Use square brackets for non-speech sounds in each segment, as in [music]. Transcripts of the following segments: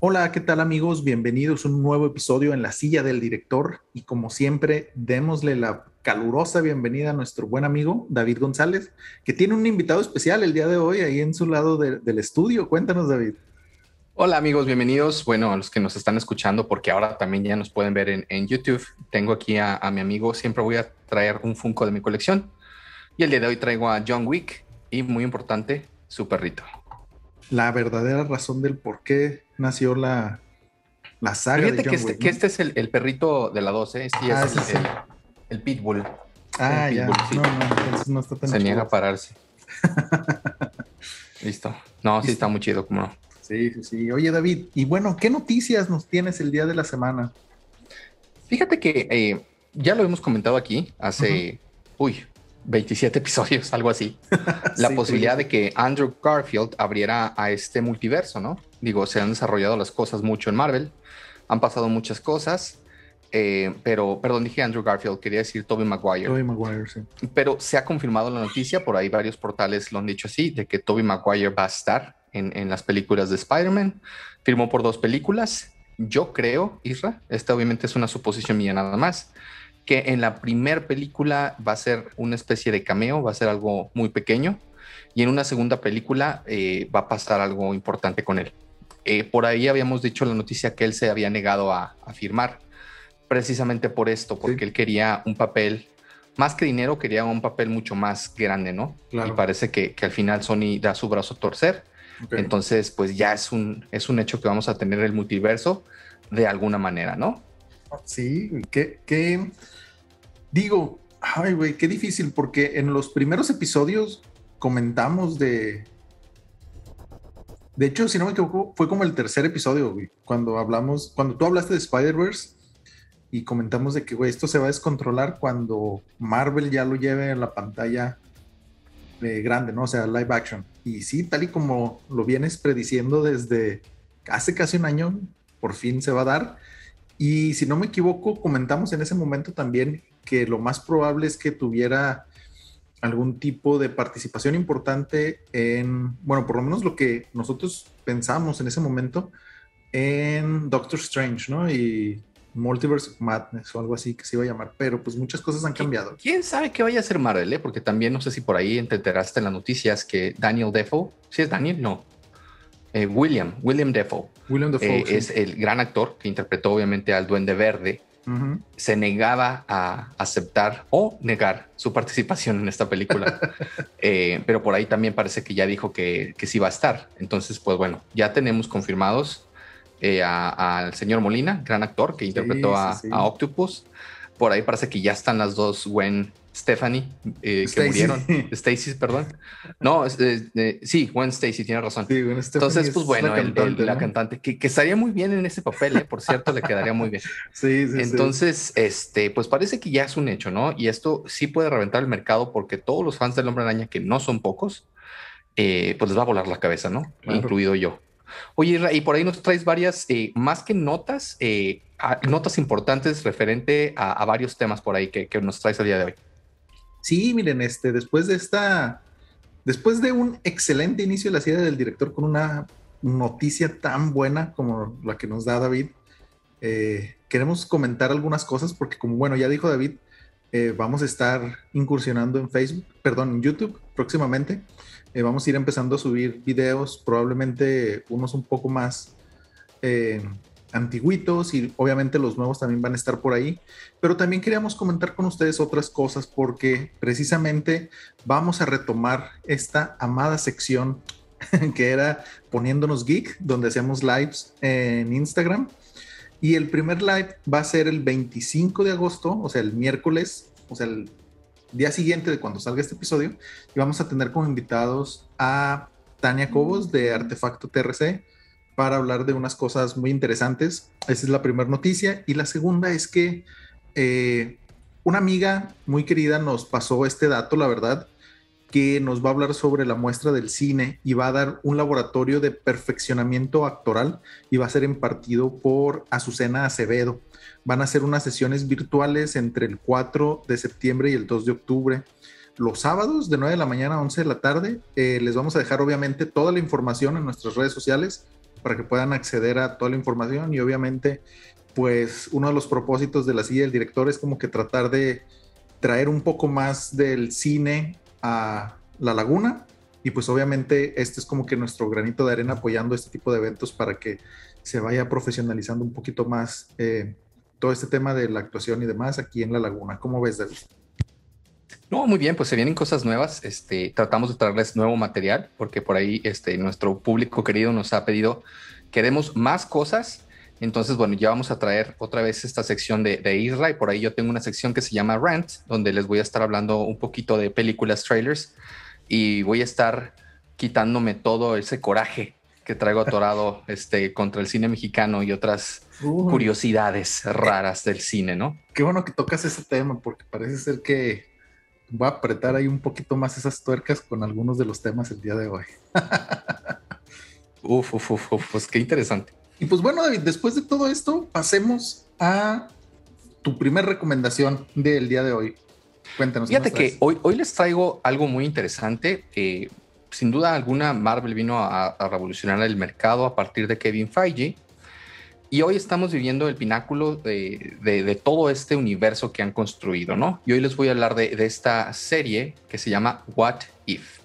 Hola, ¿qué tal amigos? Bienvenidos a un nuevo episodio en la silla del director y como siempre, démosle la calurosa bienvenida a nuestro buen amigo David González, que tiene un invitado especial el día de hoy ahí en su lado del estudio. Cuéntanos, David. Hola amigos, bienvenidos. Bueno, a los que nos están escuchando, porque ahora también ya nos pueden ver en, YouTube. Tengo aquí a, mi amigo, siempre voy a traer un Funko de mi colección. Y el día de hoy traigo a John Wick y muy importante, su perrito. La verdadera razón del por qué nació la, la saga. Fíjate que, este, que este es el, perrito de la 12, este ah, es el, Pitbull. Ah, ya. No, no, no está tan Se niega a pararse. [laughs] Listo. No, sí está muy chido, como no. Sí, sí, sí. Oye, David, y bueno, ¿qué noticias nos tienes el día de la semana? Fíjate que eh, ya lo hemos comentado aquí hace, uy, 27 episodios, [laughs] algo así. [laughs] la posibilidad de que Andrew Garfield abriera a este multiverso, ¿no? Digo, se han desarrollado las cosas mucho en Marvel, han pasado muchas cosas, eh, pero, perdón, dije Andrew Garfield, quería decir Tobey Maguire. Tobey Maguire, sí. Pero se ha confirmado la noticia, por ahí varios portales lo han dicho así, de que Tobey Maguire va a estar en, en las películas de Spider-Man. Firmó por dos películas. Yo creo, Isra, esta obviamente es una suposición mía nada más, que en la primera película va a ser una especie de cameo, va a ser algo muy pequeño, y en una segunda película eh, va a pasar algo importante con él. Eh, por ahí habíamos dicho la noticia que él se había negado a, firmar, precisamente por esto, porque él quería un papel, más que dinero, quería un papel mucho más grande, ¿no? Y parece que, al final Sony da su brazo a torcer. Entonces, pues ya es un, es un hecho que vamos a tener el multiverso de alguna manera, ¿no? Sí, que, digo, ay, güey, qué difícil, porque en los primeros episodios comentamos de. De hecho, si no me equivoco, fue como el tercer episodio, güey, cuando hablamos, cuando tú hablaste de Spider-Verse y comentamos de que, güey, esto se va a descontrolar cuando Marvel ya lo lleve a la pantalla eh, grande, ¿no? O sea, live action. Y sí, tal y como lo vienes prediciendo desde hace casi un año, por fin se va a dar. Y si no me equivoco, comentamos en ese momento también que lo más probable es que tuviera algún tipo de participación importante en, bueno, por lo menos lo que nosotros pensamos en ese momento en Doctor Strange, ¿no? Y Multiverse of Madness o algo así que se iba a llamar, pero pues muchas cosas han cambiado. ¿Quién sabe qué vaya a hacer Marvel? Eh? Porque también no sé si por ahí te enteraste en las noticias que Daniel Defoe, ¿sí es Daniel? No. Eh, William, William Defoe. William Defoe. Eh, es el gran actor que interpretó obviamente al Duende Verde. Se negaba a aceptar o negar su participación en esta película. [laughs] pero por ahí también parece que ya dijo que, que sí va a estar. Entonces, pues bueno, ya tenemos confirmados eh, al señor Molina, gran actor que interpretó a, Octopus. Por ahí parece que ya están las dos Gwen Stephanie eh, que murieron. [laughs] Stacy, perdón. No, eh, sí, Gwen Stacy, tiene razón. Entonces, pues bueno, la cantante, que, estaría muy bien en ese papel, por cierto, le quedaría muy bien. [laughs] Sí, sí, Entonces, este, pues parece que ya es un hecho, ¿no? Y esto sí puede reventar el mercado porque todos los fans del Hombre Araña, que no son pocos, pues les va a volar la cabeza, ¿no? Incluido yo. Oye, y por ahí nos traes varias, eh, más que notas, eh, notas importantes referente a, varios temas por ahí que, nos traes el día de hoy. Sí, miren, este, después de esta, después de un excelente inicio de la serie del director con una noticia tan buena como la que nos da David, eh, queremos comentar algunas cosas porque como bueno, ya dijo David, vamos a estar incursionando en Facebook, perdón, en YouTube próximamente. Eh, vamos a ir empezando a subir videos, probablemente unos un poco más eh, antiguitos y obviamente los nuevos también van a estar por ahí. Pero también queríamos comentar con ustedes otras cosas porque precisamente vamos a retomar esta amada sección [laughs] que era poniéndonos geek, donde hacemos lives en Instagram. Y el primer live va a ser el 25 de agosto, o sea, el miércoles, o sea, el día siguiente de cuando salga este episodio, y vamos a tener como invitados a Tania Cobos de Artefacto TRC para hablar de unas cosas muy interesantes. Esa es la primera noticia. Y la segunda es que eh, una amiga muy querida nos pasó este dato, la verdad, que nos va a hablar sobre la muestra del cine y va a dar un laboratorio de perfeccionamiento actoral y va a ser impartido por Azucena Acevedo. Van a ser unas sesiones virtuales entre el 4 de septiembre y el 2 de octubre. Los sábados de 9 de la mañana a 11 de la tarde. Eh, les vamos a dejar obviamente toda la información en nuestras redes sociales para que puedan acceder a toda la información y obviamente pues uno de los propósitos de la silla del director es como que tratar de traer un poco más del cine a la laguna y pues obviamente este es como que nuestro granito de arena apoyando este tipo de eventos para que se vaya profesionalizando un poquito más eh, todo este tema de la actuación y demás aquí en la laguna. ¿Cómo ves, David? No, muy bien, pues se vienen cosas nuevas. Este, tratamos de traerles nuevo material porque por ahí este, nuestro público querido nos ha pedido, queremos más cosas. Entonces, bueno, ya vamos a traer otra vez esta sección de, de Isra y por ahí yo tengo una sección que se llama Rant, donde les voy a estar hablando un poquito de películas, trailers y voy a estar quitándome todo ese coraje que traigo atorado [laughs] este, contra el cine mexicano y otras curiosidades raras del cine, ¿no? Qué bueno que tocas ese tema porque parece ser que voy a apretar ahí un poquito más esas tuercas con algunos de los temas el día de hoy. [laughs] uf, uf, uf, uf, pues qué interesante. Y pues bueno, David, después de todo esto, pasemos a tu primera recomendación del día de hoy. Cuéntanos. Fíjate que hoy, hoy les traigo algo muy interesante. que sin duda alguna, Marvel vino a, revolucionar el mercado a partir de Kevin Feige. Y hoy estamos viviendo el pináculo de, todo este universo que han construido, ¿no? Y hoy les voy a hablar de, esta serie que se llama What If.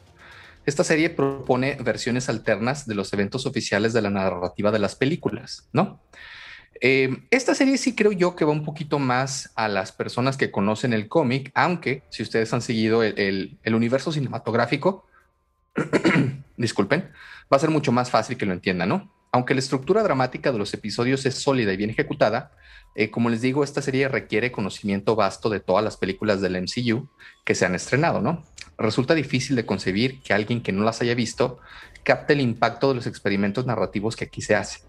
Esta serie propone versiones alternas de los eventos oficiales de la narrativa de las películas, ¿no? Eh, esta serie sí creo yo que va un poquito más a las personas que conocen el cómic, aunque si ustedes han seguido el, universo cinematográfico, [clears throat] disculpen, va a ser mucho más fácil que lo entiendan, ¿no? Aunque la estructura dramática de los episodios es sólida y bien ejecutada, eh, como les digo, esta serie requiere conocimiento vasto de todas las películas del MCU que se han estrenado, ¿no? Resulta difícil de concebir que alguien que no las haya visto capte el impacto de los experimentos narrativos que aquí se hacen.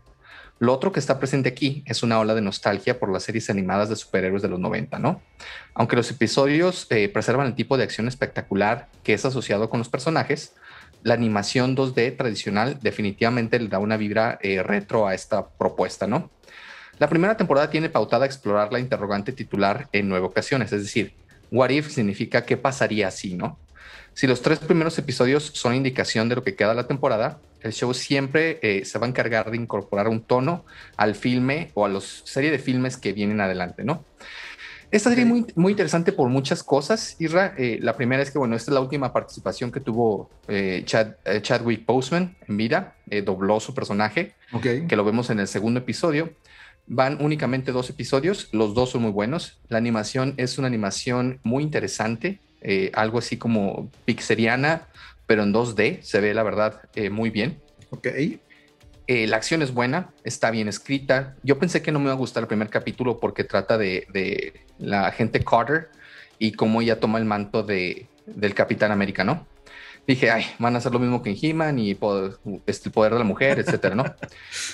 Lo otro que está presente aquí es una ola de nostalgia por las series animadas de superhéroes de los 90, ¿no? Aunque los episodios eh, preservan el tipo de acción espectacular que es asociado con los personajes, la animación 2D tradicional definitivamente le da una vibra eh, retro a esta propuesta, ¿no? La primera temporada tiene pautada explorar la interrogante titular en nueve ocasiones, es decir, what if significa qué pasaría si, ¿no? Si los tres primeros episodios son indicación de lo que queda la temporada, el show siempre eh, se va a encargar de incorporar un tono al filme o a la serie de filmes que vienen adelante, ¿no? Esta serie es muy, muy interesante por muchas cosas, Isra. Eh, la primera es que, bueno, esta es la última participación que tuvo eh, Chad, Chadwick Boseman en vida. dobló su personaje, que lo vemos en el segundo episodio. Van únicamente dos episodios, los dos son muy buenos. La animación es una animación muy interesante, eh, algo así como pixeriana, pero en 2D. Se ve, la verdad, eh, muy bien. Ok. Eh, la acción es buena, está bien escrita. Yo pensé que no me iba a gustar el primer capítulo porque trata de, la agente Carter y cómo ella toma el manto de, del Capitán América, ¿no? Dije, ay, van a hacer lo mismo que en He-Man y este, el poder de la mujer, etcétera, ¿no?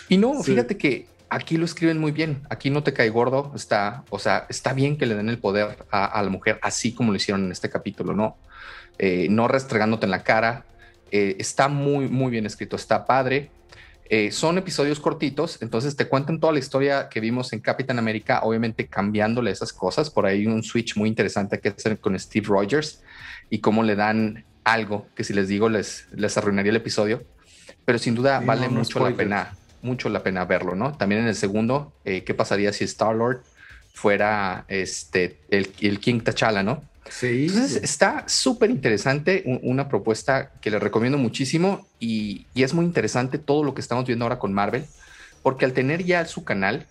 Y no, fíjate que aquí lo escriben muy bien. Aquí no te cae gordo. Está, o sea, está bien que le den el poder a, la mujer, así como lo hicieron en este capítulo, ¿no? Eh, no restregándote en la cara. Eh, está muy, muy bien escrito. Está padre. Eh, son episodios cortitos, entonces te cuentan toda la historia que vimos en Capitán América, obviamente cambiándole esas cosas. Por ahí un switch muy interesante que hacer con Steve Rogers y cómo le dan algo que si les digo les, les arruinaría el episodio, pero sin duda vale mucho la pena mucho la pena verlo, ¿no? También en el segundo, eh, ¿qué pasaría si Star Lord fuera este, el, el King T'Challa, ¿no? Sí. Entonces está súper interesante, una propuesta que le recomiendo muchísimo y, es muy interesante todo lo que estamos viendo ahora con Marvel, porque al tener ya su canal,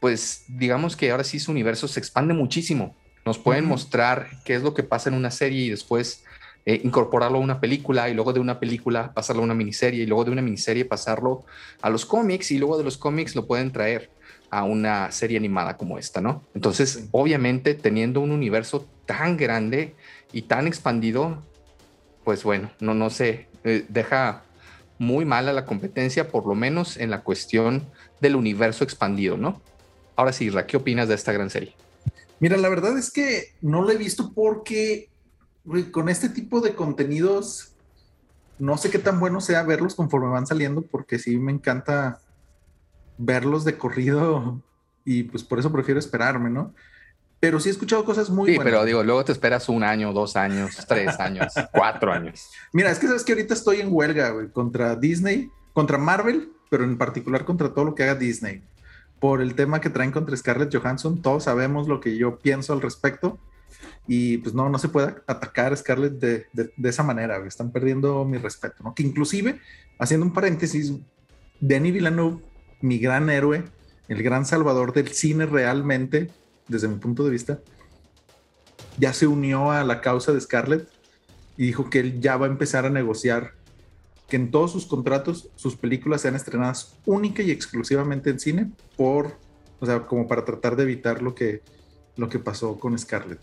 pues digamos que ahora sí su universo se expande muchísimo. Nos pueden mostrar qué es lo que pasa en una serie y después eh, incorporarlo a una película y luego de una película pasarlo a una miniserie y luego de una miniserie pasarlo a los cómics y luego de los cómics lo pueden traer a una serie animada como esta, ¿no? Entonces, obviamente, teniendo un universo tan grande y tan expandido, pues bueno, no, no sé, eh, deja muy mala la competencia, por lo menos en la cuestión del universo expandido, ¿no? Ahora sí, Ra, ¿qué opinas de esta gran serie? Mira, la verdad es que no la he visto porque con este tipo de contenidos, no sé qué tan bueno sea verlos conforme van saliendo, porque sí me encanta verlos de corrido [laughs] y pues por eso prefiero esperarme, ¿no? Pero sí he escuchado cosas muy sí, pero digo, luego te esperas un año, dos años, tres años, [laughs] cuatro años. Mira, es que sabes que ahorita estoy en huelga, güey, contra Disney, contra Marvel pero en particular contra todo lo que haga Disney. Por el tema que traen contra Scarlett Johansson, todos sabemos lo que yo pienso al respecto. Y pues no, no se puede atacar a Scarlett de, de, esa manera. Están perdiendo mi respeto, ¿no? Que inclusive, haciendo un paréntesis, Denis Villeneuve, mi gran héroe, el gran salvador del cine realmente, desde mi punto de vista, ya se unió a la causa de Scarlett y dijo que él ya va a empezar a negociar que en todos sus contratos sus películas sean estrenadas única y exclusivamente en cine por, o sea, como para tratar de evitar lo que, lo que pasó con Scarlett.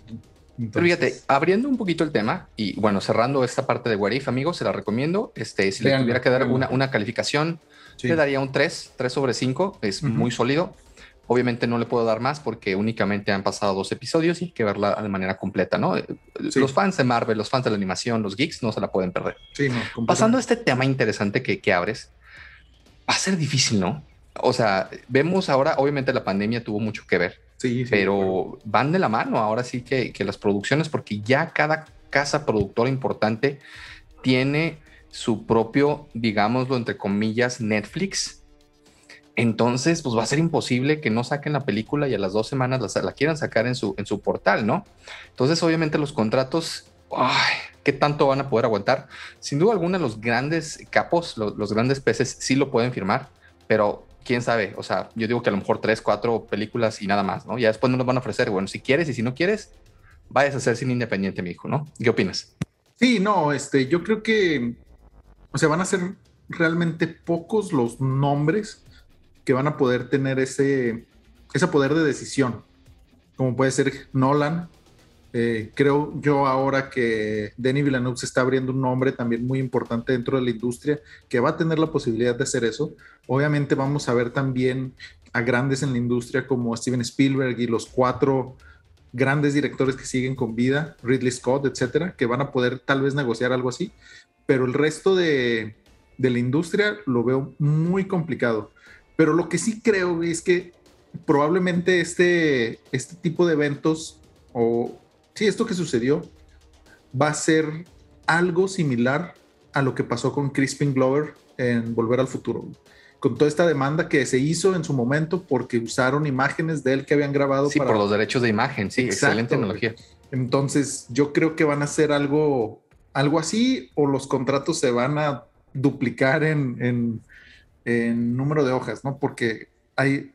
Pero fíjate, abriendo un poquito el tema y bueno, cerrando esta parte de What If, amigos, se la recomiendo. Este, si le tuviera que dar una, una calificación, le daría un 3, 3 sobre 5, es muy sólido. Obviamente no le puedo dar más porque únicamente han pasado dos episodios y hay que verla de manera completa, ¿no? Los fans de Marvel, los fans de la animación, los geeks no se la pueden perder. Sí, no, Pasando a este tema interesante que, que abres, va a ser difícil, ¿no? O sea, vemos ahora, obviamente la pandemia tuvo mucho que ver, sí, pero van de la mano ahora sí que, que las producciones, porque ya cada casa productora importante tiene su propio, digámoslo entre comillas, Netflix entonces, pues va a ser imposible que no saquen la película y a las dos semanas la, quieran sacar en su, en su portal, ¿no? Entonces, obviamente los contratos, ay, ¿qué tanto van a poder aguantar? Sin duda alguna, los grandes capos, los, grandes peces sí lo pueden firmar, pero quién sabe, o sea, yo digo que a lo mejor tres, cuatro películas y nada más, ¿no? Ya después no nos van a ofrecer, bueno, si quieres y si no quieres, vayas a ser cine independiente, mi hijo, ¿no? ¿Qué opinas? Sí, no, este, yo creo que, o sea, van a ser realmente pocos los nombres que van a poder tener ese, ese poder de decisión, como puede ser Nolan. Eh, creo yo ahora que Denis Villeneuve se está abriendo un nombre también muy importante dentro de la industria que va a tener la posibilidad de hacer eso. Obviamente vamos a ver también a grandes en la industria como Steven Spielberg y los cuatro grandes directores que siguen con vida, Ridley Scott, etcétera, que van a poder tal vez negociar algo así, pero el resto de, de la industria lo veo muy complicado. Pero lo que sí creo es que probablemente este, este tipo de eventos, o sí, esto que sucedió, va a ser algo similar a lo que pasó con Crispin Glover en Volver al Futuro. Con toda esta demanda que se hizo en su momento porque usaron imágenes de él que habían grabado. Sí, por los derechos de imagen, sí, excelente tecnología. Entonces, yo creo que van a ser algo, algo así, o los contratos se van a duplicar en, en número de hojas, ¿no? Porque hay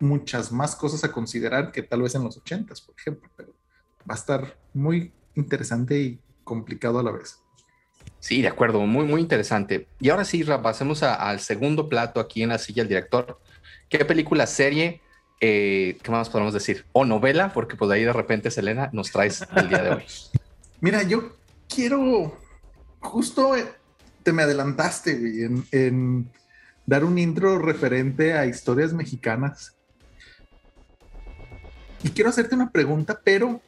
muchas más cosas a considerar que tal vez en los 80, por ejemplo, pero va a estar muy interesante y complicado a la vez. Sí, de acuerdo, muy, muy interesante. Y ahora sí, pasemos al segundo plato aquí en la silla del director. ¿Qué película, serie, eh, qué más podemos decir? O novela, porque pues ahí de repente, Selena, nos traes el día de hoy. [laughs] Mira, yo quiero, justo eh, te me adelantaste, en dar un intro referente a historias mexicanas. Y quiero hacerte una pregunta, pero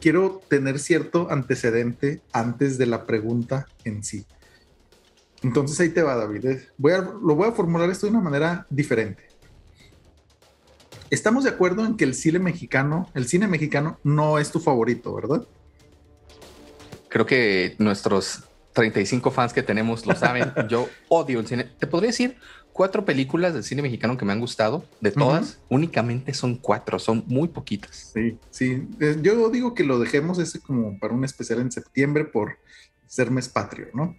quiero tener cierto antecedente antes de la pregunta en sí. Entonces ahí te va, David. A, lo voy a formular esto de una manera diferente. Estamos de acuerdo en que el cine mexicano, el cine mexicano no es tu favorito, ¿verdad? Creo que nuestros 35 fans que tenemos lo saben. [laughs] Yo odio el cine. Te podría decir cuatro películas del cine mexicano que me han gustado. De todas, únicamente son cuatro, son muy poquitas. Sí, sí. Eh, yo digo que lo dejemos ese como para un especial en septiembre por ser mes patrio, ¿no?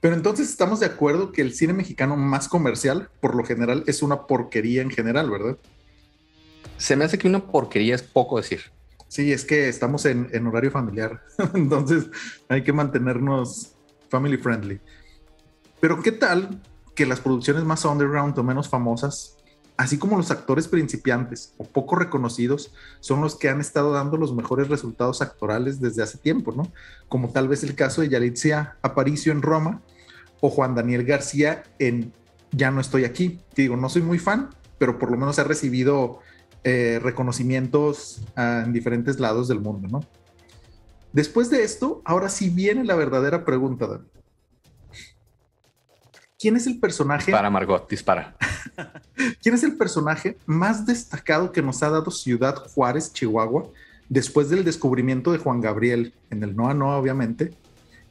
Pero entonces estamos de acuerdo que el cine mexicano más comercial, por lo general, es una porquería en general, ¿verdad? Se me hace que una porquería es poco decir. Sí, es que estamos en, en horario familiar, [laughs] entonces hay que mantenernos family friendly. Pero ¿qué tal que las producciones más underground o menos famosas, así como los actores principiantes o poco reconocidos, son los que han estado dando los mejores resultados actorales desde hace tiempo, ¿no? Como tal vez el caso de Yalitza Aparicio en Roma o Juan Daniel García en Ya no estoy aquí. digo, no soy muy fan, pero por lo menos ha recibido eh, reconocimientos ah, en diferentes lados del mundo, ¿no? Después de esto, ahora sí viene la verdadera pregunta, David. ¿Quién es el personaje? Para Margot, dispara. [laughs] ¿Quién es el personaje más destacado que nos ha dado Ciudad Juárez, Chihuahua, después del descubrimiento de Juan Gabriel en el Noa Noa, obviamente?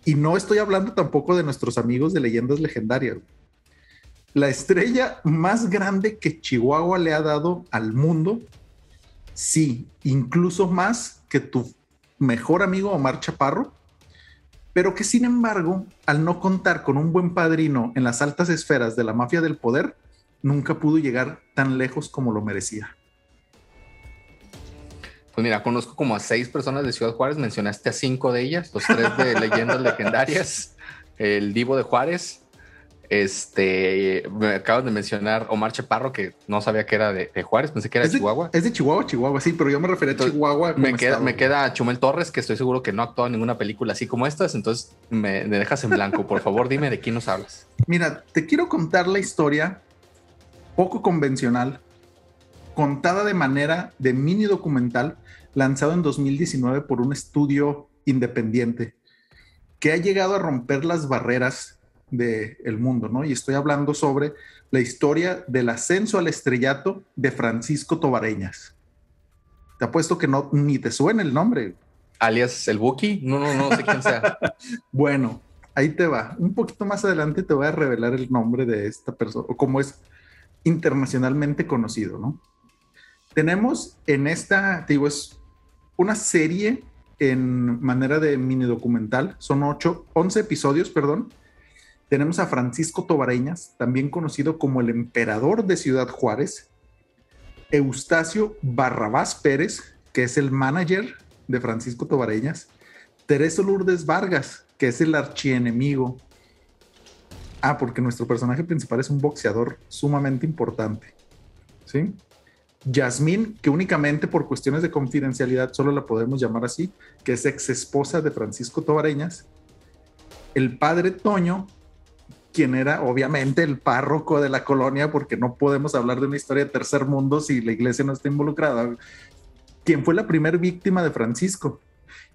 Y no estoy hablando tampoco de nuestros amigos de leyendas legendarias. La estrella más grande que Chihuahua le ha dado al mundo, sí, incluso más que tu mejor amigo Omar Chaparro, pero que sin embargo, al no contar con un buen padrino en las altas esferas de la mafia del poder, nunca pudo llegar tan lejos como lo merecía. Pues mira, conozco como a seis personas de Ciudad Juárez, mencionaste a cinco de ellas, los tres de leyendas [laughs] legendarias, el Divo de Juárez, este, me acabas de mencionar Omar Chaparro, que no sabía que era de, Juárez, pensé que era de Chihuahua. Es de Chihuahua, Chihuahua, sí, pero yo me refería a Chihuahua. Me queda, me queda Chumel Torres, que estoy seguro que no ha actuado en ninguna película así como estas, entonces me, me dejas en blanco. Por favor, dime de quién nos hablas. Mira, te quiero contar la historia poco convencional, contada de manera de mini documental, lanzado en 2019 por un estudio independiente, que ha llegado a romper las barreras del mundo, ¿no? Y estoy hablando sobre la historia del ascenso al estrellato de Francisco Tobareñas. Te apuesto que no, ni te suena el nombre. Alias el Buki. No, no, no sé quién sea. [laughs] bueno, ahí te va. Un poquito más adelante te voy a revelar el nombre de esta persona, o cómo es internacionalmente conocido, ¿no? Tenemos en esta, te digo, es una serie en manera de mini documental. Son ocho, 11 episodios, perdón, tenemos a Francisco Tobareñas, también conocido como el emperador de Ciudad Juárez, Eustacio Barrabás Pérez, que es el manager de Francisco Tobareñas, Teresa Lourdes Vargas, que es el archienemigo. Ah, porque nuestro personaje principal es un boxeador sumamente importante. ¿Sí? Yasmín, que únicamente por cuestiones de confidencialidad solo la podemos llamar así, que es ex esposa de Francisco Tobareñas. El padre Toño, quien era obviamente el párroco de la colonia, porque no podemos hablar de una historia de tercer mundo si la iglesia no está involucrada, quien fue la primera víctima de Francisco,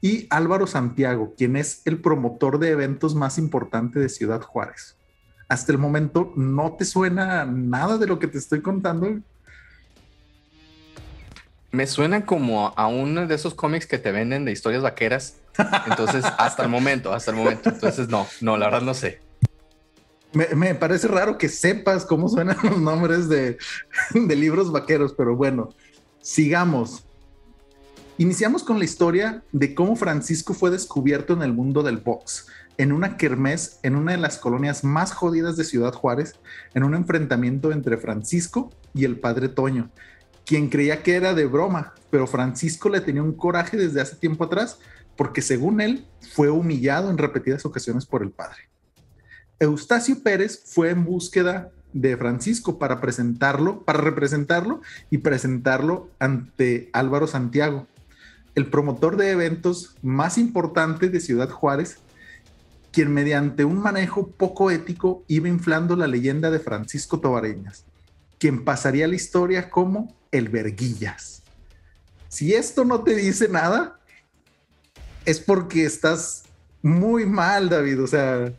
y Álvaro Santiago, quien es el promotor de eventos más importante de Ciudad Juárez. Hasta el momento no te suena nada de lo que te estoy contando. Me suena como a uno de esos cómics que te venden de historias vaqueras. Entonces, hasta el momento, hasta el momento. Entonces, no, no, la verdad no sé. Me, parece raro que sepas cómo suenan [laughs] los nombres de, de libros vaqueros, pero bueno, sigamos. Iniciamos con la historia de cómo Francisco fue descubierto en el mundo del box, en una kermés en una de las colonias más jodidas de Ciudad Juárez, en un enfrentamiento entre Francisco y el padre Toño, quien creía que era de broma, pero Francisco le tenía un coraje desde hace tiempo atrás porque según él fue humillado en repetidas ocasiones por el padre. Eustacio Pérez fue en búsqueda de Francisco para presentarlo, para representarlo y presentarlo ante Álvaro Santiago, el promotor de eventos más importante de Ciudad Juárez, quien mediante un manejo poco ético iba inflando la leyenda de Francisco Tobareñas, quien pasaría la historia como el Verguillas. Si esto no te dice nada, es porque estás muy mal, David. O sea,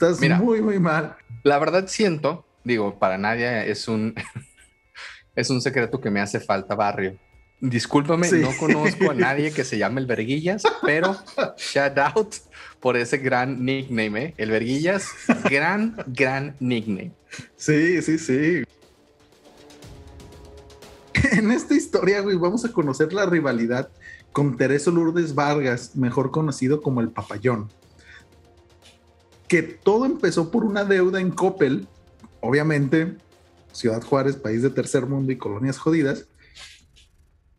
Estás muy, muy mal. La verdad siento, digo, para nadie es un, [laughs] es un secreto que me hace falta barrio. Discúlpame, no conozco a nadie [laughs] que se llame el Verguillas, pero shout out por ese gran nickname, ¿eh? El Verguillas, gran, gran nickname. Sí, sí, sí. [laughs] En esta historia, güey, vamos a conocer la rivalidad con Tereso Lourdes Vargas, mejor conocido como el Papayón que todo empezó por una deuda en Coppel, obviamente, Ciudad Juárez, país de tercer mundo y colonias jodidas,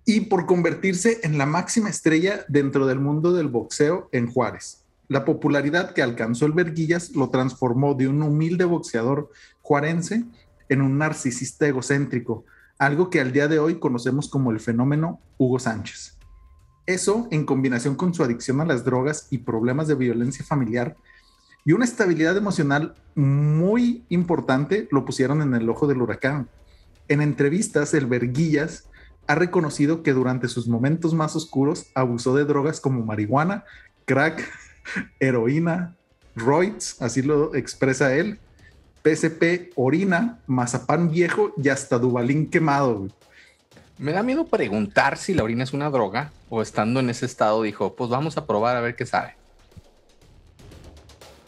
y por convertirse en la máxima estrella dentro del mundo del boxeo en Juárez. La popularidad que alcanzó el Verguillas lo transformó de un humilde boxeador juarense en un narcisista egocéntrico, algo que al día de hoy conocemos como el fenómeno Hugo Sánchez. Eso, en combinación con su adicción a las drogas y problemas de violencia familiar, y una estabilidad emocional muy importante lo pusieron en el ojo del huracán. En entrevistas, el Verguillas ha reconocido que durante sus momentos más oscuros abusó de drogas como marihuana, crack, [laughs] heroína, roids, así lo expresa él, PSP, orina, mazapán viejo y hasta dubalín quemado. Me da miedo preguntar si la orina es una droga o estando en ese estado dijo, pues vamos a probar a ver qué sabe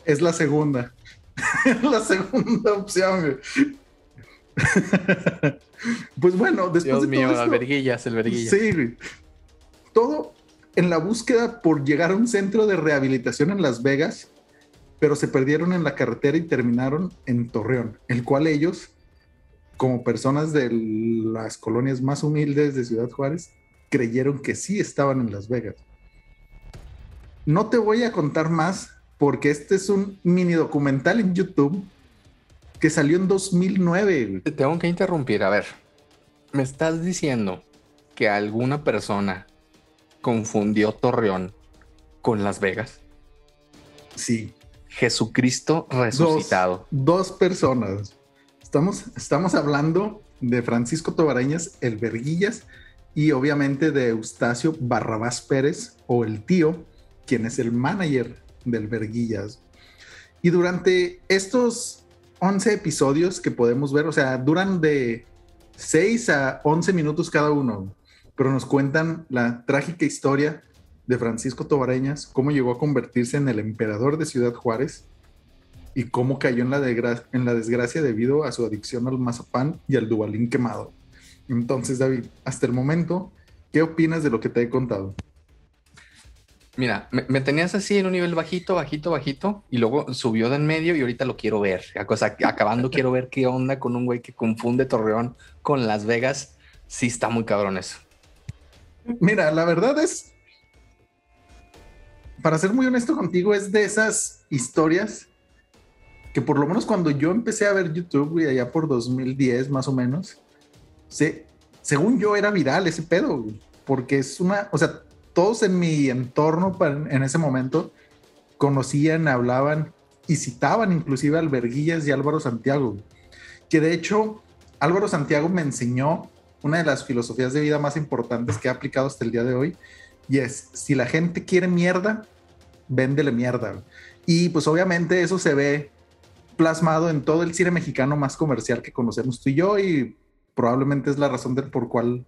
es la segunda. [laughs] la segunda opción. [laughs] pues bueno, después de mío, todo esto, el verguillas. Sí, todo en la búsqueda por llegar a un centro de rehabilitación en Las Vegas, pero se perdieron en la carretera y terminaron en Torreón, el cual ellos, como personas de las colonias más humildes de Ciudad Juárez, creyeron que sí estaban en Las Vegas. No te voy a contar más porque este es un mini documental en YouTube que salió en 2009. Te tengo que interrumpir. A ver, me estás diciendo que alguna persona confundió Torreón con Las Vegas. Sí. Jesucristo resucitado. Dos, personas. Estamos, estamos hablando de Francisco Tobarañas, el Verguillas, y obviamente de Eustacio Barrabás Pérez, o el tío, quien es el manager del Verguillas. Y durante estos 11 episodios que podemos ver, o sea, duran de 6 a 11 minutos cada uno, pero nos cuentan la trágica historia de Francisco Tobareñas, cómo llegó a convertirse en el emperador de Ciudad Juárez y cómo cayó en la, desgracia debido a su adicción al mazapán y al dubalín quemado. Entonces, David, hasta el momento, ¿qué opinas de lo que te he contado? Mira, me, tenías así en un nivel bajito, bajito, bajito, y luego subió de en medio y ahorita lo quiero ver. acabando quiero ver qué onda con un güey que confunde Torreón con Las Vegas. Sí está muy cabrón eso. Mira, la verdad es, para ser muy honesto contigo, es de esas historias que por lo menos cuando yo empecé a ver YouTube, y allá por 2010 más o menos, se, según yo era viral ese pedo, porque es una, o sea, todos en mi entorno en ese momento conocían, hablaban y citaban inclusive a Alberguillas y Álvaro Santiago, que de hecho Álvaro Santiago me enseñó una de las filosofías de vida más importantes que he aplicado hasta el día de hoy, y es, si la gente quiere mierda, véndele mierda. Y pues obviamente eso se ve plasmado en todo el cine mexicano más comercial que conocemos tú y yo, y probablemente es la razón por cuál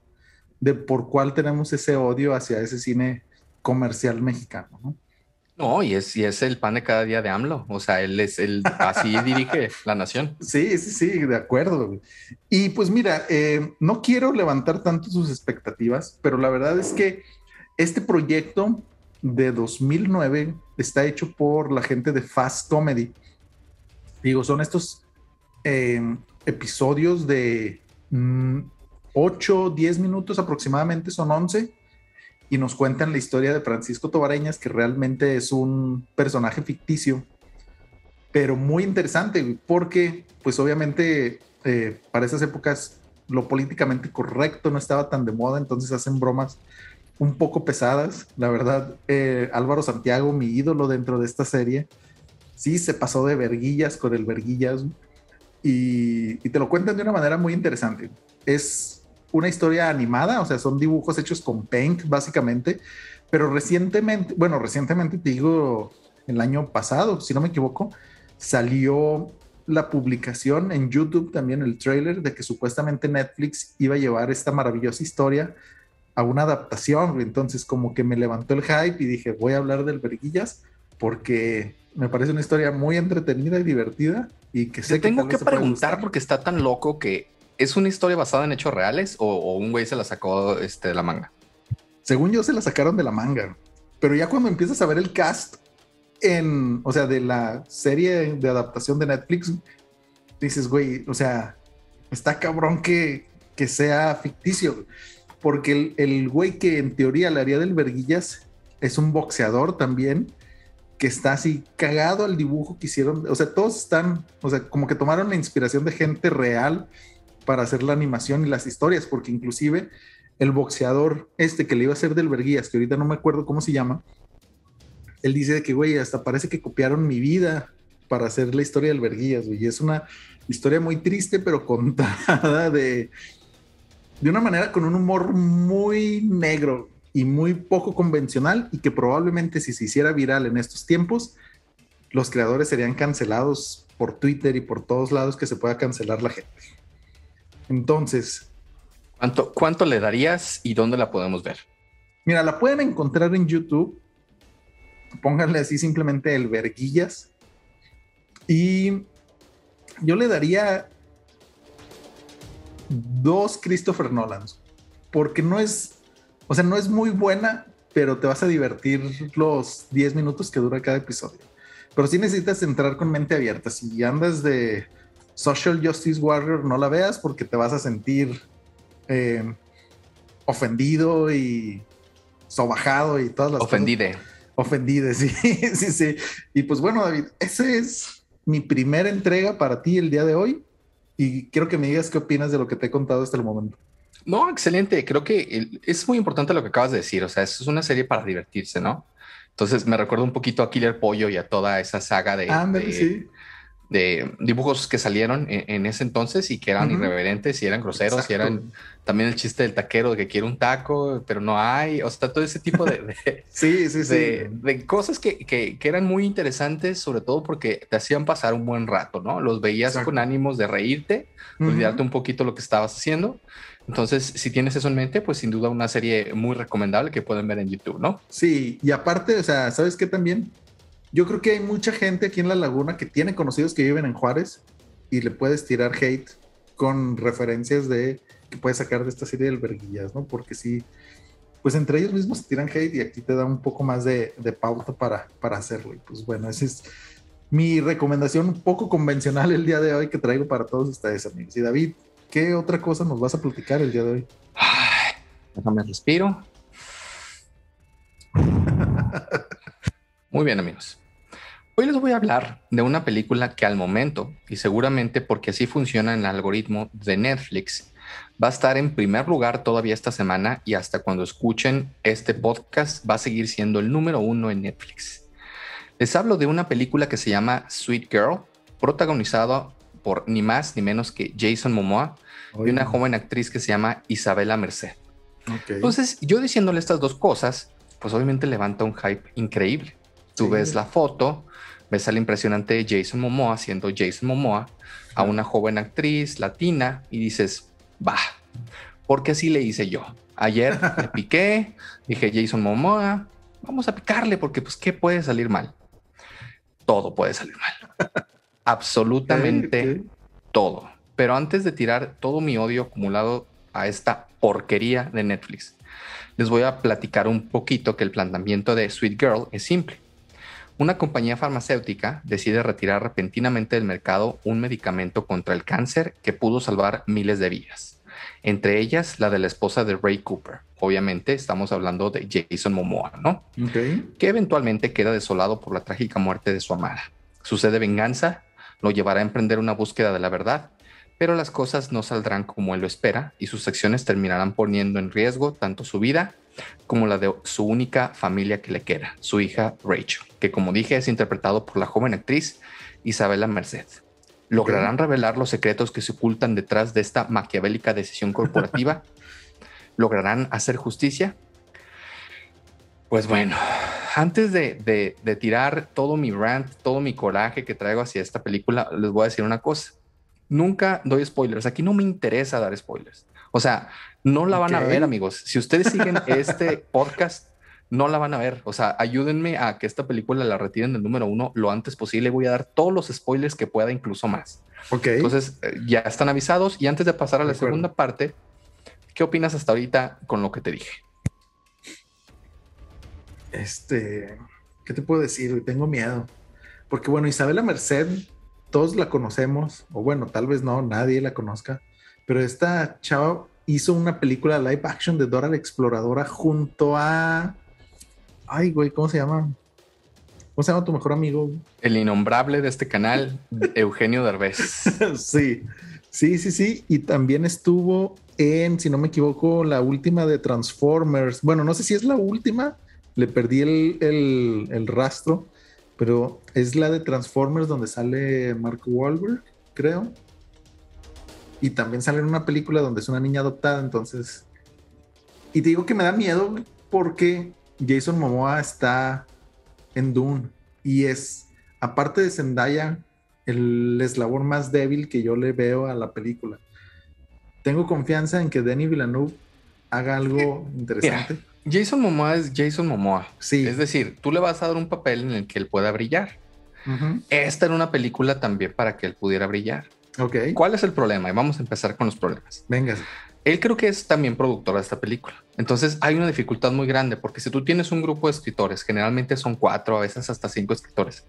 de por cuál tenemos ese odio hacia ese cine comercial mexicano, ¿no? No, y es, y es el pan de cada día de AMLO. O sea, él es el, así [laughs] dirige la nación. Sí, sí, sí, de acuerdo. Y pues mira, eh, no quiero levantar tanto sus expectativas, pero la verdad es que este proyecto de 2009 está hecho por la gente de Fast Comedy. Digo, son estos eh, episodios de mm, 8, 10 minutos aproximadamente, son 11, y nos cuentan la historia de Francisco Tobareñas, que realmente es un personaje ficticio, pero muy interesante, porque pues obviamente eh, para esas épocas lo políticamente correcto no estaba tan de moda, entonces hacen bromas un poco pesadas. La verdad, eh, Álvaro Santiago, mi ídolo dentro de esta serie, sí se pasó de verguillas con el verguillas y, y te lo cuentan de una manera muy interesante. Es una historia animada, o sea, son dibujos hechos con Paint, básicamente, pero recientemente, bueno, recientemente te digo, el año pasado, si no me equivoco, salió la publicación en YouTube también, el trailer de que supuestamente Netflix iba a llevar esta maravillosa historia a una adaptación. Entonces, como que me levantó el hype y dije, voy a hablar del Verguillas porque me parece una historia muy entretenida y divertida y que sé tengo que preguntar porque está tan loco que ¿Es una historia basada en hechos reales o, un güey se la sacó este, de la manga? Según yo, se la sacaron de la manga. Pero ya cuando empiezas a ver el cast en, o sea, de la serie de adaptación de Netflix, dices, güey, o sea, está cabrón que, que sea ficticio. Porque el, el güey que en teoría le haría del verguillas es un boxeador también que está así cagado al dibujo que hicieron. O sea, todos están, o sea, como que tomaron la inspiración de gente real para hacer la animación y las historias, porque inclusive el boxeador este que le iba a hacer del Verguías, que ahorita no me acuerdo cómo se llama, él dice que, güey, hasta parece que copiaron mi vida para hacer la historia del Verguías, güey. Y es una historia muy triste, pero contada de, de una manera con un humor muy negro y muy poco convencional y que probablemente si se hiciera viral en estos tiempos, los creadores serían cancelados por Twitter y por todos lados que se pueda cancelar la gente. Entonces. ¿Cuánto, ¿Cuánto le darías y dónde la podemos ver? Mira, la pueden encontrar en YouTube. Pónganle así simplemente el Verguillas. Y yo le daría dos Christopher Nolans, porque no es, o sea, no es muy buena, pero te vas a divertir los 10 minutos que dura cada episodio. Pero sí necesitas entrar con mente abierta. Si andas de Social Justice Warrior, no la veas porque te vas a sentir eh, ofendido y sobajado y todas las Ofendide. Ofendide, [laughs] sí, sí, sí. Y pues bueno, David, ese es mi primera entrega para ti el día de hoy y quiero que me digas qué opinas de lo que te he contado hasta el momento. No, excelente. Creo que es muy importante lo que acabas de decir. O sea, es una serie para divertirse, ¿no? Entonces me recuerda un poquito a Killer Pollo y a toda esa saga de, de, dibujos que salieron en, ese entonces y que eran irreverentes y eran groseros y eran también el chiste del taquero de que quiere un taco, pero no hay. O sea, todo ese tipo de, [laughs] sí, sí, de, cosas que, que, eran muy interesantes, sobre todo porque te hacían pasar un buen rato, ¿no? Los veías con ánimos de reírte, olvidarte un poquito lo que estabas haciendo entonces, si tienes eso en mente, pues sin duda una serie muy recomendable que pueden ver en YouTube, ¿no? Sí, y aparte, o sea, ¿sabes qué también? Yo creo que hay mucha gente aquí en La Laguna que tiene conocidos que viven en Juárez y le puedes tirar hate con referencias de que puedes sacar de esta serie de alberguillas, ¿no? Porque sí, pues entre ellos mismos se tiran hate y aquí te da un poco más de, de pauta para, para hacerlo. Y pues bueno, esa es mi recomendación un poco convencional el día de hoy que traigo para todos ustedes, amigos. Y David, ¿Qué otra cosa nos vas a platicar el día de hoy? déjame respiro. [laughs] Muy bien, amigos. Hoy les voy a hablar de una película que al momento, y seguramente porque así funciona en el algoritmo de Netflix, va a estar en primer lugar todavía esta semana y hasta cuando escuchen este podcast va a seguir siendo el número uno en Netflix. Les hablo de una película que se llama Sweet Girl, protagonizada por ni más ni menos que Jason Momoa y una joven actriz que se llama Isabela Merced. Entonces, yo diciéndole estas dos cosas, pues obviamente levanta un hype increíble. Tú ves la foto, ves al impresionante Jason Momoa siendo Jason Momoa, a una joven actriz latina y dices, va, porque así le hice yo. Ayer [laughs] le piqué, dije Jason Momoa, vamos a picarle porque pues qué puede salir mal. Todo puede salir mal. [laughs] absolutamente todo. Pero antes de tirar todo mi odio acumulado a esta porquería de Netflix, les voy a platicar un poquito que el planteamiento de Sweet Girl es simple. Una compañía farmacéutica decide retirar repentinamente del mercado un medicamento contra el cáncer que pudo salvar miles de vidas, entre ellas la de la esposa de Ray Cooper. Obviamente estamos hablando de Jason Momoa, ¿no? Que eventualmente queda desolado por la trágica muerte de su amada. Sucede venganza lo llevará a emprender una búsqueda de la verdad, pero las cosas no saldrán como él lo espera y sus acciones terminarán poniendo en riesgo tanto su vida como la de su única familia que le queda, su hija Rachel, que como dije es interpretado por la joven actriz Isabela Merced. ¿Lograrán revelar los secretos que se ocultan detrás de esta maquiavélica decisión corporativa? [laughs] ¿Lograrán hacer justicia? Pues bueno, antes de, tirar todo mi rant, todo mi coraje que traigo hacia esta película, les voy a decir una cosa. Nunca doy spoilers. Aquí no me interesa dar spoilers. O sea, no la van a ver, amigos. Si ustedes siguen [laughs] este podcast, no la van a ver. O sea, ayúdenme a que esta película la retiren del número uno lo antes posible. Voy a dar todos los spoilers que pueda, incluso más. Ok. Entonces, eh, ya están avisados. Y antes de pasar a la segunda parte, ¿qué opinas hasta ahorita con lo que te dije? este, ¿qué te puedo decir? Tengo miedo. Porque bueno, Isabela Merced, todos la conocemos, o bueno, tal vez no, nadie la conozca, pero esta chava hizo una película live action de Dora la Exploradora junto a... Ay, güey, ¿cómo se llama? ¿Cómo se llama tu mejor amigo? El innombrable de este canal, [laughs] Eugenio Derbez. [laughs] sí, sí, sí, sí. Y también estuvo en, si no me equivoco, la última de Transformers. Bueno, no sé si es la última, le perdí el, rastro, pero es la de Transformers donde sale Mark Wahlberg, creo. Y también sale en una película donde es una niña adoptada, entonces... Y te digo que me da miedo porque Jason Momoa está en Dune y es, aparte de Zendaya, el eslabón más débil que yo le veo a la película. Tengo confianza en que Denis Villeneuve haga algo interesante. Jason Momoa es Jason Momoa. Sí. Es decir, tú le vas a dar un papel en el que él pueda brillar. Esta era una película también para que él pudiera brillar. Ok. ¿Cuál es el problema? Y vamos a empezar con los problemas. Venga. Él creo que es también productor de esta película. Entonces hay una dificultad muy grande porque si tú tienes un grupo de escritores, generalmente son cuatro, a veces hasta cinco escritores,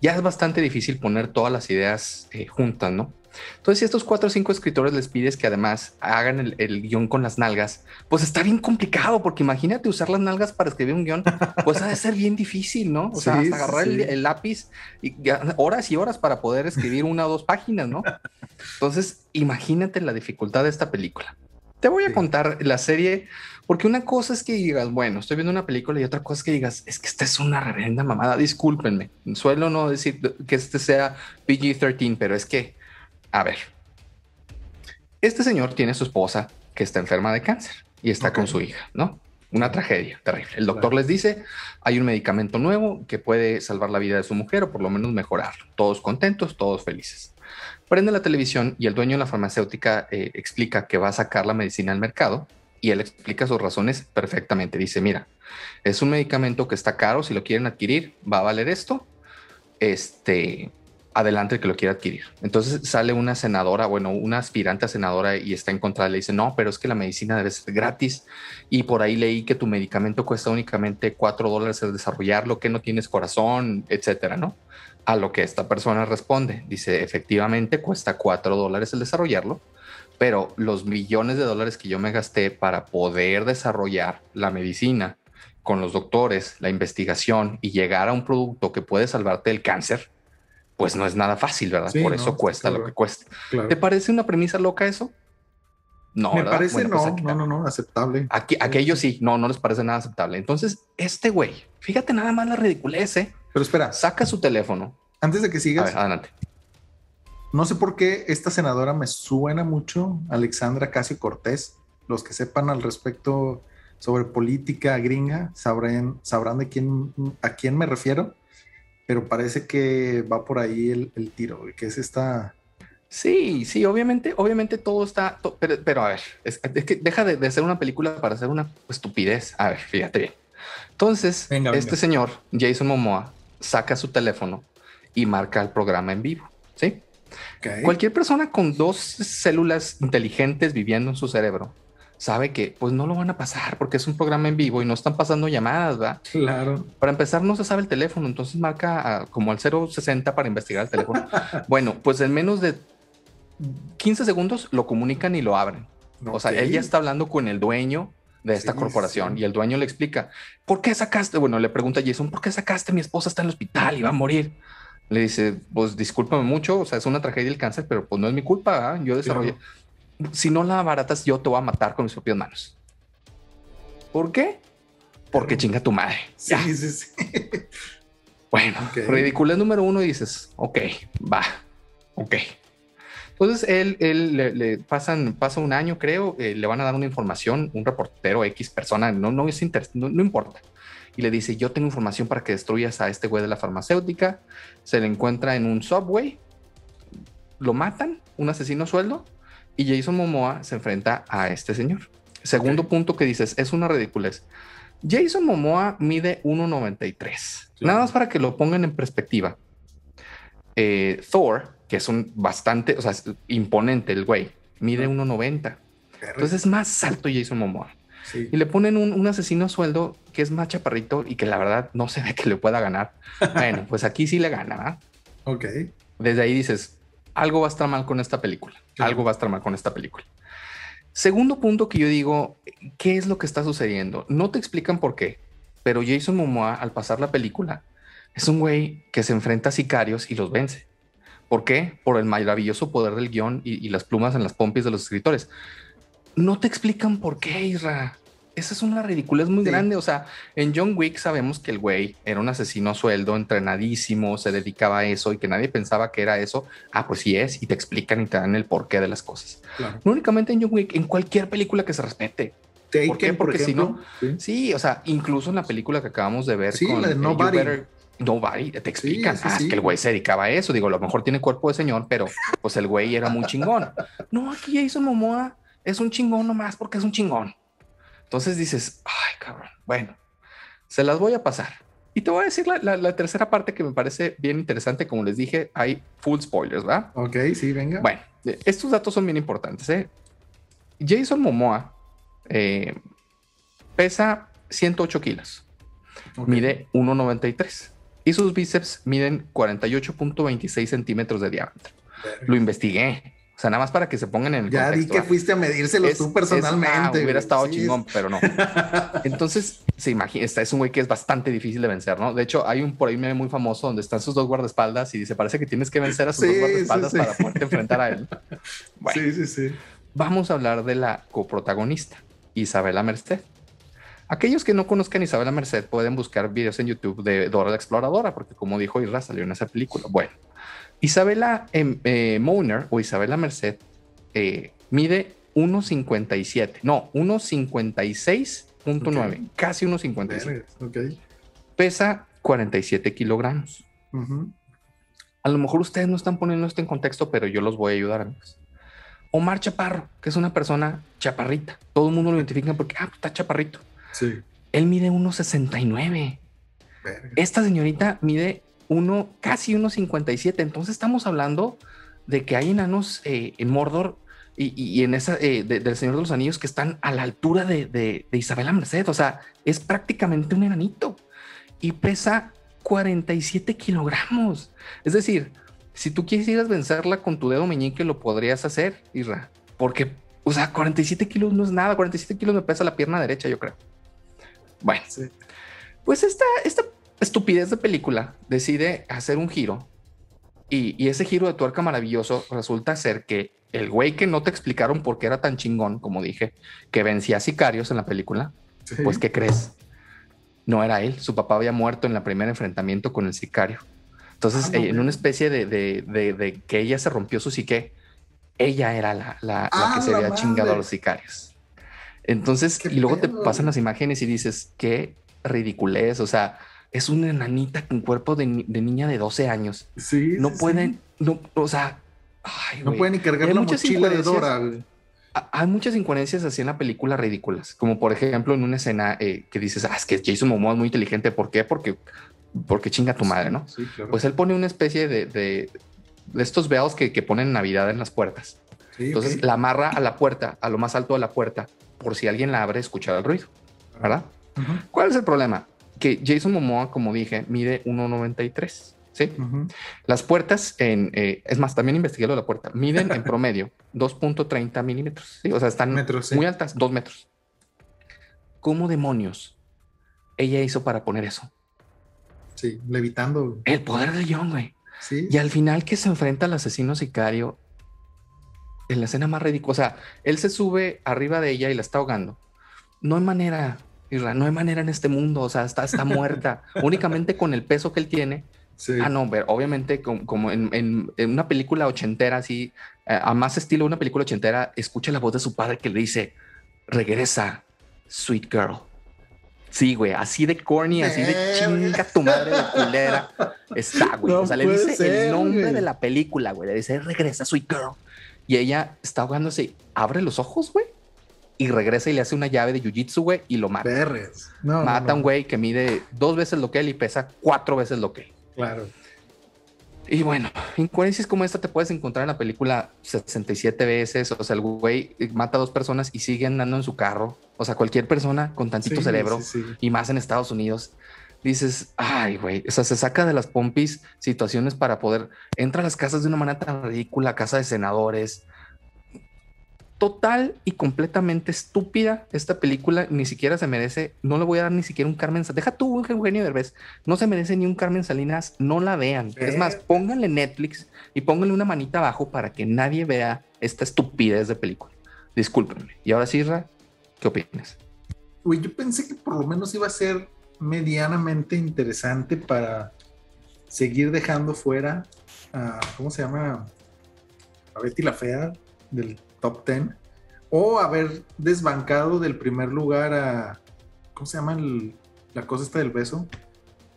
ya es bastante difícil poner todas las ideas eh, juntas, ¿no? Entonces, si estos cuatro o cinco escritores les pides que además hagan el, guion con las nalgas, pues está bien complicado, porque imagínate usar las nalgas para escribir un guion, pues ha de ser bien difícil, ¿no? O sea, hasta agarrar el, lápiz y horas y horas para poder escribir una o dos páginas, ¿no? Entonces, imagínate la dificultad de esta película. Te voy a contar la serie, porque una cosa es que digas, bueno, estoy viendo una película y otra cosa es que digas, es que esta es una reverenda mamada, discúlpenme, suelo no decir que este sea PG-13, pero es que a ver, este señor tiene su esposa que está enferma de cáncer y está con su hija, ¿no? Una tragedia terrible. El doctor les dice, hay un medicamento nuevo que puede salvar la vida de su mujer o por lo menos mejorarlo. Todos contentos, todos felices. Prende la televisión y el dueño de la farmacéutica eh, explica que va a sacar la medicina al mercado y él explica sus razones perfectamente. Dice, mira, es un medicamento que está caro, si lo quieren adquirir, va a valer esto. Este, adelante que lo quiera adquirir. Entonces sale una senadora, bueno, una aspirante a senadora y está en contra, le dice, no, pero es que la medicina debe ser gratis y por ahí leí que tu medicamento cuesta únicamente cuatro dólares el desarrollarlo, que no tienes corazón, etcétera, ¿no? A lo que esta persona responde, dice, efectivamente cuesta cuatro dólares el desarrollarlo, pero los millones de dólares que yo me gasté para poder desarrollar la medicina con los doctores, la investigación y llegar a un producto que puede salvarte del cáncer, pues no es nada fácil, ¿verdad? Por eso cuesta lo que cuesta. ¿Te parece una premisa loca eso? No, me parece pues no, no, no, no, aceptable. Aquí, aquello sí, no, no les parece nada aceptable. Entonces, este güey, fíjate nada más la ridiculez, ¿eh? Pero espera. Saca su teléfono. Antes de que sigas. adelante. No sé por qué esta senadora me suena mucho, Alexandra Casio Cortés. Los que sepan al respecto sobre política gringa sabrán, sabrán de quién, a quién me refiero pero parece que va por ahí el, tiro, que es esta... Sí, sí, obviamente, obviamente todo está, pero, a ver, es, que deja de, ser una película para hacer una estupidez. A ver, fíjate bien. Entonces, este señor, Jason Momoa, saca su teléfono y marca el programa en vivo, ¿sí? Cualquier persona con dos células inteligentes viviendo en su cerebro sabe que pues no lo van a pasar porque es un programa en vivo y no están pasando llamadas, ¿va? Claro. Para empezar, no se sabe el teléfono, entonces marca como al 060 para investigar el teléfono. [laughs] bueno, pues en menos de 15 segundos lo comunican y lo abren. O sea, ella está hablando con el dueño de esta corporación y el dueño le explica, ¿por qué sacaste? Bueno, le pregunta a Jason, ¿por qué sacaste? Mi esposa está en el hospital y va a morir. Le dice, pues discúlpame mucho, o sea, es una tragedia el cáncer, pero pues no es mi culpa, yo desarrollé si no la baratas, yo te voy a matar con mis propias manos. ¿Por qué? Porque chinga tu madre. Sí, sí, sí. [laughs] Bueno, okay. número uno y dices, ok, va, ok. Entonces él, él le, pasan, pasa un año, creo, eh, le van a dar una información, un reportero X persona, no, no, es no, no importa. Y le dice, yo tengo información para que destruyas a este güey de la farmacéutica. Se le encuentra en un subway, lo matan, un asesino sueldo, y Jason Momoa se enfrenta a este señor. Segundo punto que dices, es una ridiculez. Jason Momoa mide 1,93. Nada más para que lo pongan en perspectiva. Eh, Thor, que es un bastante, o sea, imponente el güey, mide 1,90. Entonces es más alto Jason Momoa. Y le ponen un, un, asesino sueldo que es más chaparrito y que la verdad no se ve que le pueda ganar. [laughs] bueno, pues aquí sí le gana. Ok. Desde ahí dices, algo va a estar mal con esta película. Algo va a estar mal con esta película. Segundo punto que yo digo, ¿qué es lo que está sucediendo? No te explican por qué, pero Jason Momoa al pasar la película es un güey que se enfrenta a sicarios y los vence. ¿Por qué? Por el maravilloso poder del guion y, y las plumas en las pompis de los escritores. No te explican por qué, Isra esa es una ridiculez muy grande. O sea, en John Wick sabemos que el güey era un asesino a sueldo, entrenadísimo, se dedicaba a eso y que nadie pensaba que era eso. Ah, pues sí es, y te explican y te dan el porqué de las cosas. No únicamente en John Wick, en cualquier película que se respete. ¿Por qué? Porque si no, sí. o sea, incluso en la película que acabamos de ver sí, con la de Nobody. Nobody, te explican ah, que el güey se dedicaba a eso. Digo, a lo mejor tiene cuerpo de señor, pero pues el güey era muy chingón. No, aquí Jason Momoa es un chingón nomás porque es un chingón. Entonces dices, ay, cabrón, bueno, se las voy a pasar. Y te voy a decir la, la, tercera parte que me parece bien interesante. Como les dije, hay full spoilers, ¿verdad? Ok, sí, venga. Bueno, estos datos son bien importantes. ¿eh? Jason Momoa eh, pesa 108 kilos, mide 1,93 y sus bíceps miden 48.26 centímetros de diámetro. Lo investigué. O sea, nada más para que se pongan en el Ya di que fuiste a medírselo tú personalmente. hubiera estado chingón, pero no. [laughs] Entonces, se imagina, es un güey que es bastante difícil de vencer, ¿no? De hecho, hay un por ahí muy famoso donde están sus dos guardaespaldas y dice, parece que tienes que vencer a sus dos guardaespaldas para poderte enfrentar a él. [laughs] Bueno, sí, sí, sí. Vamos a hablar de la coprotagonista, Isabela Merced. Aquellos que no conozcan Isabela Merced pueden buscar videos en YouTube de Dora la Exploradora, porque como dijo Irra, salió en esa película. Bueno, Isabela eh, eh o Isabela Merced eh, mide 1,57, no, 1,56.9, casi 1,57. Okay. Pesa 47 kilogramos. A lo mejor ustedes no están poniendo esto en contexto, pero yo los voy a ayudar, amigos. Omar Chaparro, que es una persona chaparrita. Todo el mundo lo identifica porque ah, está chaparrito. Sí. Él mide 1,69. Esta señorita mide uno, casi 1,57. Entonces estamos hablando de que hay enanos eh, en Mordor y, en esa eh, del Señor de los Anillos que están a la altura de, de, Isabela Merced. O sea, es prácticamente un enanito y pesa 47 kilogramos. Es decir, si tú quisieras vencerla con tu dedo meñique, lo podrías hacer, Isra. Porque, o sea, 47 kilos no es nada. 47 kilos me pesa la pierna derecha, yo creo. Bueno, pues esta, esta estupidez de película decide hacer un giro y, ese giro de tuerca maravilloso resulta ser que el güey que no te explicaron por qué era tan chingón, como dije, que vencía sicarios en la película, pues ¿qué crees? No era él, su papá había muerto en el primer enfrentamiento con el sicario. Entonces, ah, en una especie de, que ella se rompió su psique, ella era la, la, que ah, se había chingado a los sicarios. Entonces, y luego te pasan las imágenes y dices, qué ridiculez, o sea, es una enanita con cuerpo de, niña de 12 años. Sí. No pueden, no, o sea, no pueden ni cargar la mochila de Dora. Hay muchas incoherencias así en la película ridículas, como por ejemplo en una escena eh, que dices, ah, es que Jason Momoa es muy inteligente. ¿Por qué? Porque, porque chinga tu madre, ¿no? Sí, claro. Pues él pone una especie de, de, estos que, que, ponen Navidad en las puertas. Entonces la amarra a la puerta, a lo más alto de la puerta, por si alguien la abre, escuchar el ruido, ¿verdad? ¿Cuál es el problema? Que Jason Momoa, como dije, mide 1,93. ¿sí? Las puertas, en, eh, es más, también investigué lo de la puerta, miden en [laughs] promedio 2.30 milímetros. ¿sí? O sea, están muy altas, 2 metros. ¿Cómo demonios ella hizo para poner eso? Sí, levitando. El poder del guion, güey. Sí. Y al final que se enfrenta al asesino sicario, en la escena más ridícula, o sea, él se sube arriba de ella y la está ahogando. No hay manera no hay manera en este mundo, o sea, está, está muerta. [laughs] Únicamente con el peso que él tiene. Ah, no, pero obviamente como, en, una película ochentera, así, eh, a más estilo una película ochentera, escucha la voz de su padre que le dice, regresa, sweet girl. Sí, güey, así de corny, así de chinga tu madre de culera. Está, [laughs] güey. o sea, le dice el nombre de la película, güey. Le dice, regresa, sweet girl. Y ella está ahogándose. Abre los ojos, güey y regresa y le hace una llave de jiu-jitsu, güey, y lo mata. mata a un güey que mide dos veces lo que él y pesa cuatro veces lo que él. Claro. Y bueno, incoherencias como esta te puedes encontrar en la película 67 veces. O sea, el güey mata a dos personas y sigue andando en su carro. O sea, cualquier persona con tantito cerebro y más en Estados Unidos. Dices, ay, güey, o sea, se saca de las pompis situaciones para poder, entra a las casas de una manera tan ridícula, casa de senadores, total y completamente estúpida esta película, ni siquiera se merece, no le voy a dar ni siquiera un Carmen Salinas, deja tú Eugenio Derbez, no se merece ni un Carmen Salinas, no la vean. Es más, pónganle Netflix y pónganle una manita abajo para que nadie vea esta estupidez de película. Discúlpenme. Y ahora sí, Ra, ¿qué opinas? Uy, yo pensé que por lo menos iba a ser medianamente interesante para seguir dejando fuera a, ¿cómo se llama? A Betty la Fea del top 10 o haber desbancado del primer lugar a, ¿cómo se llama la cosa esta del beso?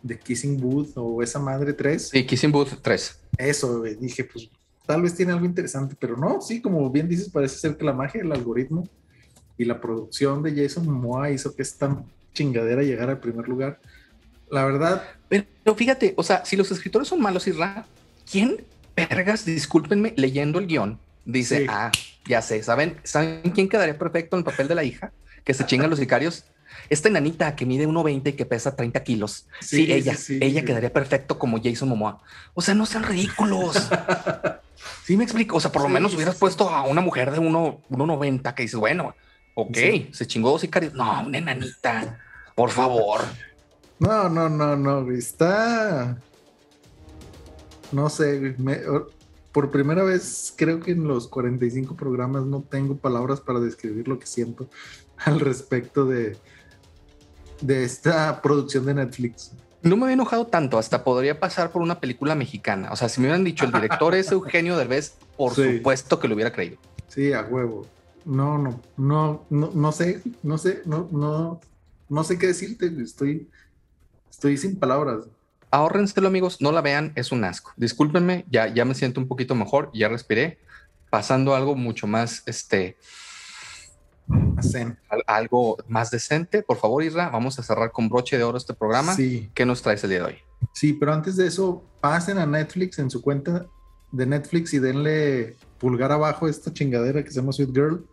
De Kissing Booth o esa madre 3. Sí, Kissing Booth 3. Eso, dije, pues tal vez tiene algo interesante, pero no, sí, como bien dices, parece ser que la magia, el algoritmo y la producción de Jason Momoa hizo que esta chingadera llegara al primer lugar. La verdad. Pero, fíjate, o sea, si los escritores son malos, Isra, ¿quién, vergas, discúlpenme, leyendo el guion, dice, ah, ya sé, ¿saben, ¿saben quién quedaría perfecto en el papel de la hija? Que se chingan los sicarios. Esta enanita que mide 1,20 y que pesa 30 kilos. Sí, ella, ella quedaría perfecto como Jason Momoa. O sea, no sean ridículos. [laughs] sí, me explico. O sea, por lo menos hubieras puesto a una mujer de 1,90 que dices, bueno, ok, se chingó dos sicarios. No, una enanita, por favor. No, no, no, no, está. No sé, por primera vez creo que en los 45 programas no tengo palabras para describir lo que siento [laughs] al respecto de, de esta producción de Netflix. No me había enojado tanto, hasta podría pasar por una película mexicana. O sea, si me hubieran dicho el director es [laughs] Eugenio Derbez, por supuesto que lo hubiera creído. Sí, a huevo. No, no, no, no, no sé, no sé, no, no, no sé qué decirte. Estoy, estoy sin palabras ahórrenselo amigos, no la vean, es un asco. Discúlpenme, ya, ya me siento un poquito mejor, ya respiré, pasando algo mucho más, este, algo más decente. Por favor, Isra, vamos a cerrar con broche de oro este programa. Sí. ¿Qué nos traes el día de hoy? Sí, pero antes de eso, pasen a Netflix en su cuenta de Netflix y denle pulgar abajo a esta chingadera que se llama Sweet Girl.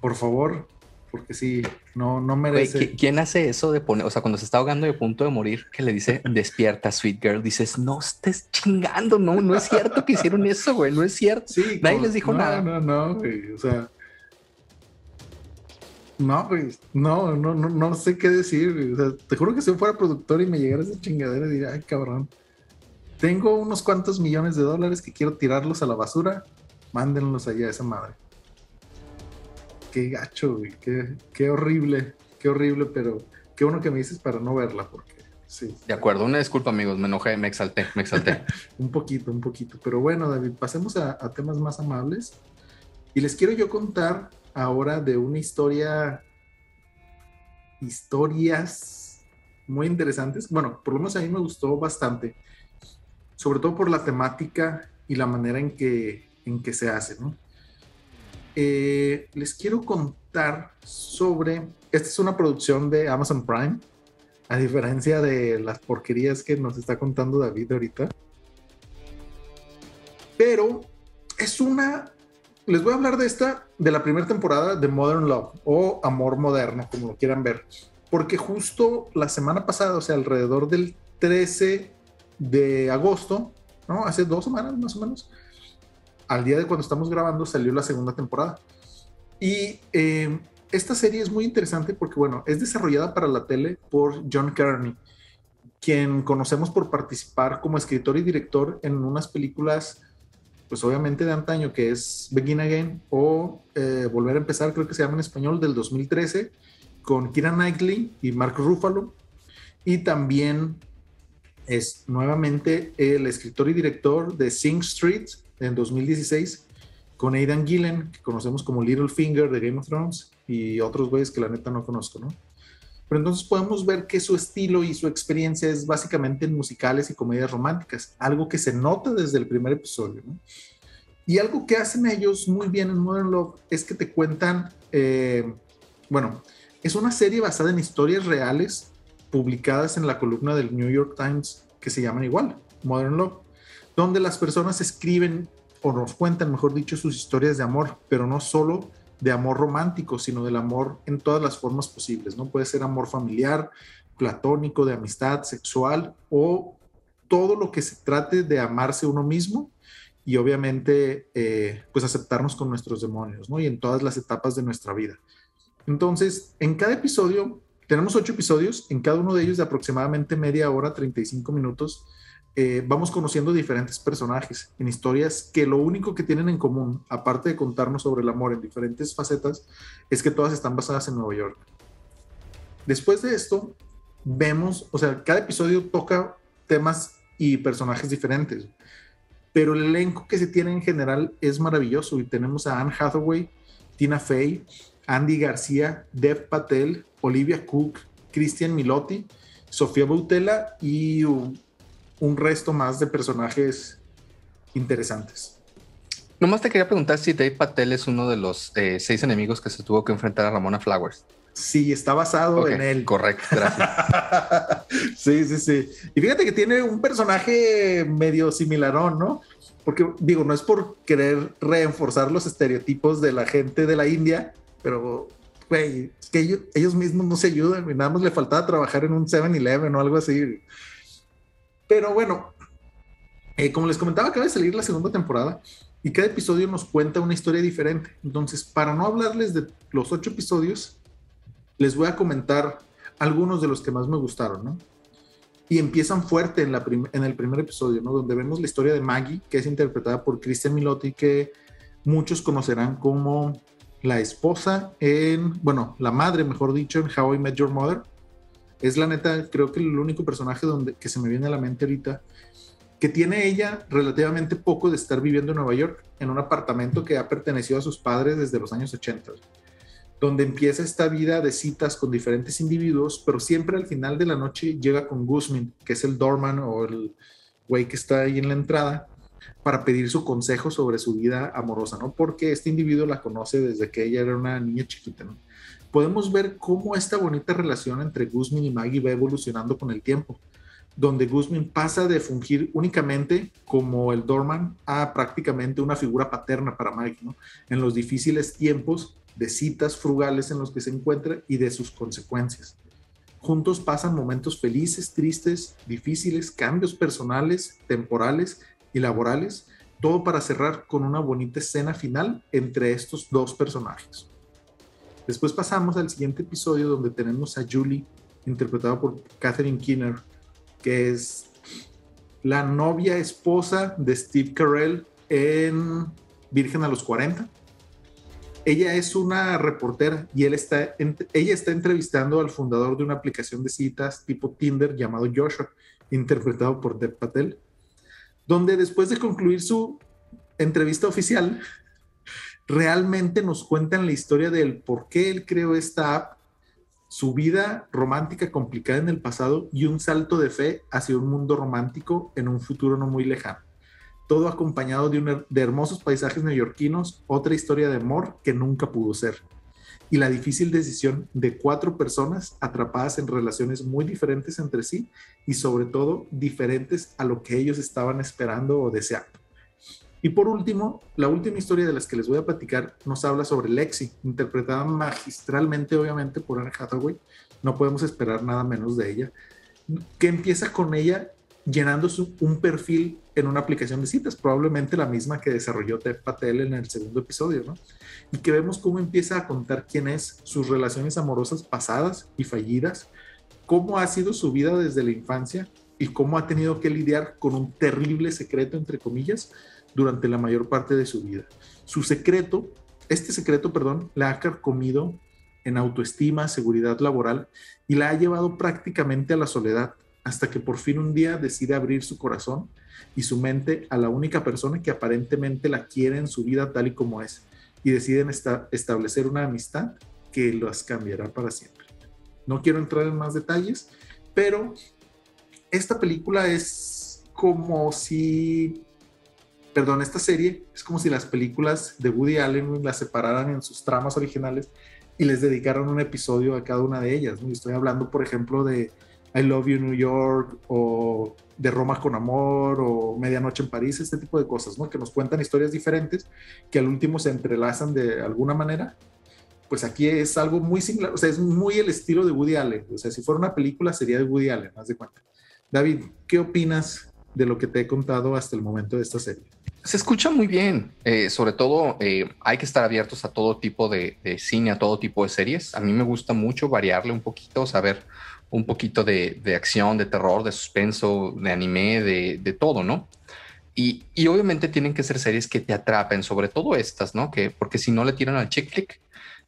Por favor, porque sí, no, no merece. ¿Quién hace eso de poner, o sea, cuando se está ahogando y a punto de morir, que le dice [laughs] despierta, sweet girl? Dices, no estés chingando, no, no es cierto que hicieron eso, güey, no es cierto. Sí, Nadie les dijo nada. No, no, güey, o sea. No, güey, no, no, no, no sé qué decir. O sea, te juro que si yo fuera productor y me llegara esa chingadera, diría, ay, cabrón. Tengo unos cuantos millones de dólares que quiero tirarlos a la basura, mándenlos allá a esa madre qué gacho, güey, qué, horrible, qué horrible, pero qué bueno que me dices para no verla, porque sí. De acuerdo, una disculpa, amigos, me enojé, me exalté, me exalté. [laughs] un poquito, un poquito, pero bueno, David, pasemos a, temas más amables. Y les quiero yo contar ahora de una historia, historias muy interesantes. Bueno, por lo menos a mí me gustó bastante, sobre todo por la temática y la manera en que, en que se hace, ¿no? Eh, les quiero contar sobre, esta es una producción de Amazon Prime, a diferencia de las porquerías que nos está contando David ahorita. Pero es una, les voy a hablar de esta, de la primera temporada de Modern Love o Amor Moderno, como lo quieran ver. Porque justo la semana pasada, o sea, alrededor del 13 de agosto, ¿no? Hace dos semanas más o menos, al día de cuando estamos grabando salió la segunda temporada. Y eh, esta serie es muy interesante porque, bueno, es desarrollada para la tele por John Kearney, quien conocemos por participar como escritor y director en unas películas, pues obviamente de antaño, que es Begin Again o eh, Volver a empezar, creo que se llama en español, del 2013, con Kira Knightley y Mark Ruffalo. Y también es nuevamente el escritor y director de Sing Street, en 2016 con Aidan Gillen, que conocemos como Littlefinger de Game of Thrones, y otros güeyes que la neta no conozco, ¿no? Pero entonces podemos ver que su estilo y su experiencia es básicamente en musicales y comedias románticas, algo que se nota desde el primer episodio, ¿no? Y algo que hacen ellos muy bien en Modern Love es que te cuentan, eh, bueno, es una serie basada en historias reales publicadas en la columna del New York Times que se llaman igual, Modern Love donde las personas escriben o nos cuentan, mejor dicho, sus historias de amor, pero no solo de amor romántico, sino del amor en todas las formas posibles, ¿no? Puede ser amor familiar, platónico, de amistad, sexual o todo lo que se trate de amarse uno mismo y obviamente eh, pues aceptarnos con nuestros demonios, ¿no? Y en todas las etapas de nuestra vida. Entonces, en cada episodio, tenemos ocho episodios, en cada uno de ellos de aproximadamente media hora, 35 minutos, eh, vamos conociendo diferentes personajes en historias que lo único que tienen en común, aparte de contarnos sobre el amor en diferentes facetas, es que todas están basadas en Nueva York. Después de esto, vemos, o sea, cada episodio toca temas y personajes diferentes, pero el elenco que se tiene en general es maravilloso y tenemos a Anne Hathaway, Tina Fey, Andy García, Dev Patel, Olivia Cook, Christian Milotti, Sofía Boutella y un resto más de personajes interesantes. Nomás te quería preguntar si Dave Patel es uno de los eh, seis enemigos que se tuvo que enfrentar a Ramona Flowers. Sí, está basado en él. Correcto, gracias. [laughs] sí, sí, sí. Y fíjate que tiene un personaje medio similarón, ¿no? Porque digo, no es por querer reforzar los estereotipos de la gente de la India, pero, güey, es que ellos, mismos no se ayudan nada más le faltaba trabajar en un 7-Eleven o algo así. Pero bueno, eh, como les comentaba, acaba de salir la segunda temporada y cada episodio nos cuenta una historia diferente. Entonces, para no hablarles de los ocho episodios, les voy a comentar algunos de los que más me gustaron. Y empiezan fuerte en, la en el primer episodio. Donde vemos la historia de Maggie, que es interpretada por Christian Milotti, que muchos conocerán como la esposa en, bueno, la madre, mejor dicho, en How I Met Your Mother. Es la neta, creo que el único personaje donde, que se me viene a la mente ahorita, que tiene ella relativamente poco de estar viviendo en Nueva York, en un apartamento que ha pertenecido a sus padres desde los años 80 donde empieza esta vida de citas con diferentes individuos, pero siempre al final de la noche llega con Guzmán, que es el doorman o el güey que está ahí en la entrada, para pedir su consejo sobre su vida amorosa, ¿no? Porque este individuo la conoce desde que ella era una niña chiquita, ¿no? Podemos ver cómo esta bonita relación entre Guzmán y Maggie va evolucionando con el tiempo, donde Guzmán pasa de fungir únicamente como el doorman a prácticamente una figura paterna para Maggie, ¿no? En los difíciles tiempos de citas frugales en los que se encuentra y de sus consecuencias. Juntos pasan momentos felices, tristes, difíciles, cambios personales, temporales y laborales, todo para cerrar con una bonita escena final entre estos dos personajes. Después pasamos al siguiente episodio donde tenemos a Julie, interpretada por Catherine Keener, que es la novia esposa de Steve Carell en Virgen a los 40 ella es una reportera y él está, ella está entrevistando al fundador de una aplicación de citas tipo Tinder llamado Joshua, interpretado por Dev Patel, donde después de concluir su entrevista oficial, realmente nos cuentan la historia del por qué él creó esta app, su vida romántica complicada en el pasado y un salto de fe hacia un mundo romántico en un futuro no muy lejano. Todo acompañado de, de hermosos paisajes neoyorquinos, otra historia de amor que nunca pudo ser, y la difícil decisión de cuatro personas atrapadas en relaciones muy diferentes entre sí y sobre todo diferentes a lo que ellos estaban esperando o deseando. Y por último, la última historia de las que les voy a platicar nos habla sobre Lexi, interpretada magistralmente obviamente por Anne Hathaway, no podemos esperar nada menos de ella, que empieza con ella llenando un perfil en una aplicación de citas, probablemente la misma que desarrolló Ted Patel en el segundo episodio, ¿no? Y que vemos cómo empieza a contar quién es, sus relaciones amorosas pasadas y fallidas, cómo ha sido su vida desde la infancia y cómo ha tenido que lidiar con un terrible secreto, entre comillas, durante la mayor parte de su vida. Su secreto, este secreto, perdón, la ha carcomido en autoestima, seguridad laboral y la ha llevado prácticamente a la soledad, hasta que por fin un día decide abrir su corazón y su mente a la única persona que aparentemente la quiere en su vida tal y como es y deciden establecer una amistad que las cambiará para siempre. No quiero entrar en más detalles, pero esta película es como si, perdón, esta serie es como si las películas de Woody Allen las separaran en sus tramas originales y les dedicaran un episodio a cada una de ellas. Estoy hablando, por ejemplo, de I Love You New York o de Roma con Amor o Medianoche en París, este tipo de cosas, ¿no? Que nos cuentan historias diferentes que al último se entrelazan de alguna manera. Pues aquí es algo muy similar, o sea, es muy el estilo de Woody Allen. O sea, si fuera una película sería de Woody Allen, más de cuenta. David, ¿qué opinas de lo que te he contado hasta el momento de esta serie? Se escucha muy bien, eh, sobre todo eh, hay que estar abiertos a todo tipo de, de, cine, a todo tipo de series. A mí me gusta mucho variarle un poquito, saber un poquito de, acción, de terror, de suspenso, de anime, de, todo, ¿no? Y, obviamente tienen que ser series que te atrapen, sobre todo estas, ¿no? Que porque si no le tiran al chick flick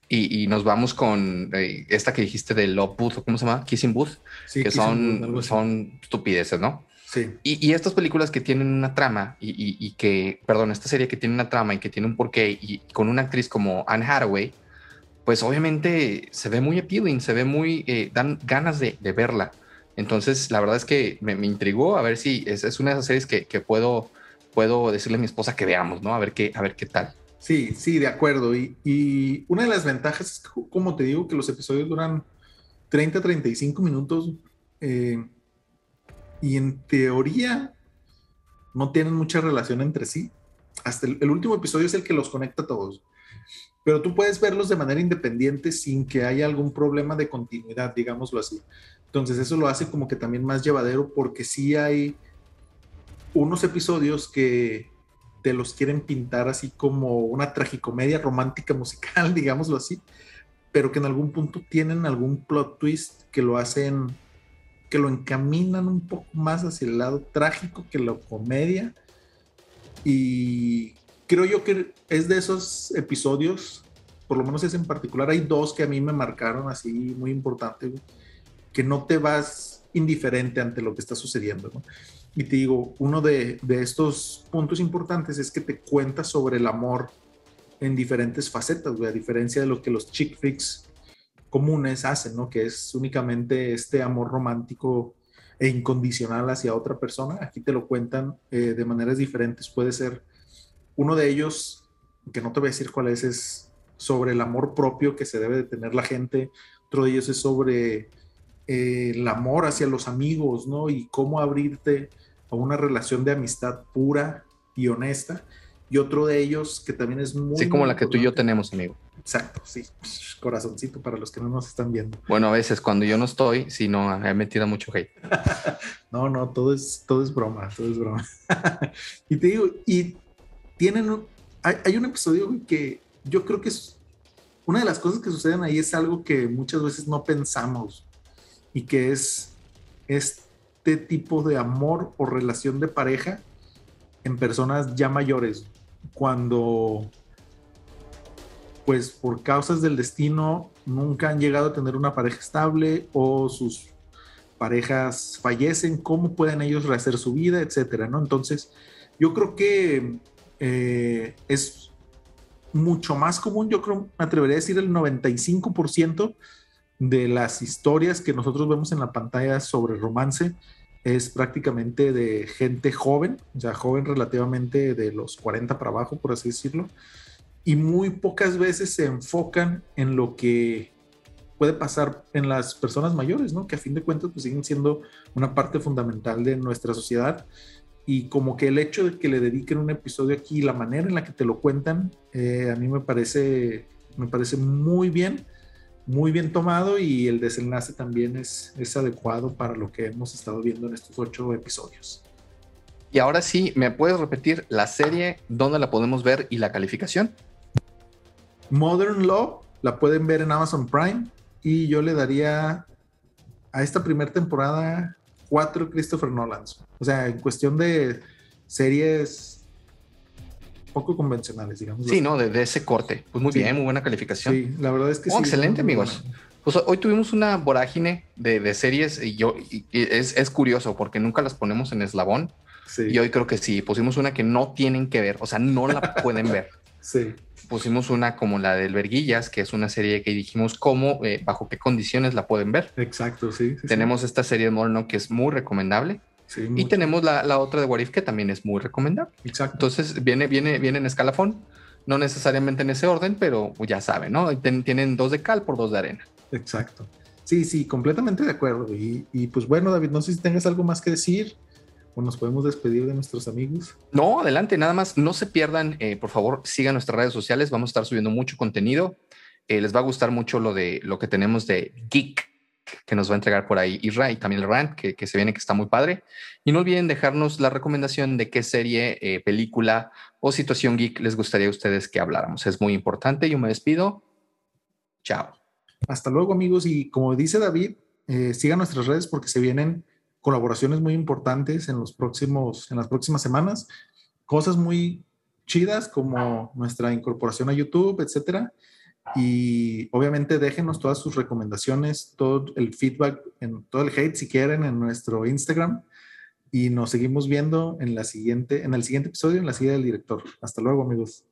y, nos vamos con eh, esta que dijiste de Love Booth, ¿cómo se llama? Kissing Booth, que son, son estupideces, ¿no? Sí. Y, estas películas que tienen una trama y, que, perdón, esta serie que tiene una trama y que tiene un porqué y con una actriz como Anne Hathaway, pues obviamente se ve muy appealing, se ve muy, eh, dan ganas de, verla. Entonces, la verdad es que me, intrigó a ver si es, una de esas series que, puedo, puedo decirle a mi esposa que veamos, ¿no? A ver qué, a ver qué tal. Sí, sí, de acuerdo. Y, una de las ventajas es, como te digo, que los episodios duran 30, 35 minutos. Eh, y en teoría no tienen mucha relación entre sí. Hasta el, último episodio es el que los conecta a todos. Pero tú puedes verlos de manera independiente sin que haya algún problema de continuidad, digámoslo así. Entonces eso lo hace como que también más llevadero porque sí hay unos episodios que te los quieren pintar así como una tragicomedia romántica musical, [laughs] digámoslo así, pero que en algún punto tienen algún plot twist que lo hacen, que lo encaminan un poco más hacia el lado trágico que la comedia. Y creo yo que es de esos episodios, por lo menos es en particular, hay dos que a mí me marcaron así muy importante, que no te vas indiferente ante lo que está sucediendo. ¿no? Y te digo, uno de, estos puntos importantes es que te cuenta sobre el amor en diferentes facetas, a diferencia de lo que los chick flicks comunes hacen, ¿no? Que es únicamente este amor romántico e incondicional hacia otra persona. Aquí te lo cuentan eh, de maneras diferentes. Puede ser uno de ellos, que no te voy a decir cuál es, es sobre el amor propio que se debe de tener la gente. Otro de ellos es sobre eh, el amor hacia los amigos, ¿no? Y cómo abrirte a una relación de amistad pura y honesta. Y otro de ellos que también es muy... Sí, como la que tú y yo tenemos, amigo. Exacto, sí. Corazoncito para los que no nos están viendo. Bueno, a veces cuando yo no estoy, si no, he metido mucho hate. [laughs] no, no, todo es, todo es broma, todo es broma. [laughs] y te digo, y tienen, hay, hay un episodio que yo creo que es una de las cosas que suceden ahí es algo que muchas veces no pensamos y que es este tipo de amor o relación de pareja en personas ya mayores, cuando pues por causas del destino nunca han llegado a tener una pareja estable o sus parejas fallecen, cómo pueden ellos rehacer su vida, etcétera, ¿no? Entonces, yo creo que eh, es mucho más común, yo creo, me atrevería a decir el 95% de las historias que nosotros vemos en la pantalla sobre romance es prácticamente de gente joven, o sea, joven relativamente de los 40 para abajo, por así decirlo, y muy pocas veces se enfocan en lo que puede pasar en las personas mayores, ¿no? Que a fin de cuentas pues siguen siendo una parte fundamental de nuestra sociedad y como que el hecho de que le dediquen un episodio aquí, la manera en la que te lo cuentan, eh, a mí me parece, me parece muy bien muy bien tomado y el desenlace también es, es adecuado para lo que hemos estado viendo en estos ocho episodios. Y ahora sí, ¿me puedes repetir la serie, dónde la podemos ver y la calificación? Modern Law la pueden ver en Amazon Prime y yo le daría a esta primera temporada cuatro Christopher Nolans. O sea, en cuestión de series poco convencionales, digamos. Sí, ¿no? De, ese corte. Pues muy bien, muy buena calificación. Sí, la verdad es que oh, sí. Excelente, amigos. Pues hoy tuvimos una vorágine de, series y yo es, curioso porque nunca las ponemos en eslabón. Sí. Y hoy creo que sí, pusimos una que no tienen que ver, o sea, no la [laughs] pueden ver. Sí. Pusimos una como la del Verguillas, que es una serie que dijimos cómo, eh, bajo qué condiciones la pueden ver. Exacto, sí. Tenemos esta serie de Morno que es muy recomendable y tenemos la, otra de Warif que también es muy recomendable. Exacto. Entonces viene, viene, viene en escalafón, no necesariamente en ese orden, pero ya saben, ¿no? tienen dos de cal por dos de arena. Exacto. Sí, sí, completamente de acuerdo. Y, pues bueno, David, no sé si tengas algo más que decir o nos podemos despedir de nuestros amigos. No, adelante, nada más, no se pierdan, eh, por favor, sigan nuestras redes sociales, vamos a estar subiendo mucho contenido. Eh, les va a gustar mucho lo de lo que tenemos de Geek que nos va a entregar por ahí Isra y también el Rant, que, se viene, que está muy padre. Y no olviden dejarnos la recomendación de qué serie, eh, película o situación geek les gustaría a ustedes que habláramos. Es muy importante. Yo me despido. Chao. Hasta luego, amigos. Y como dice David, eh, sigan nuestras redes porque se vienen colaboraciones muy importantes en los próximos, en las próximas semanas. Cosas muy chidas como nuestra incorporación a YouTube, etcétera. Y obviamente déjenos todas sus recomendaciones, todo el feedback, en, todo el hate si quieren en nuestro Instagram. Y nos seguimos viendo en, la siguiente, en el siguiente episodio, en la silla del director. Hasta luego, amigos.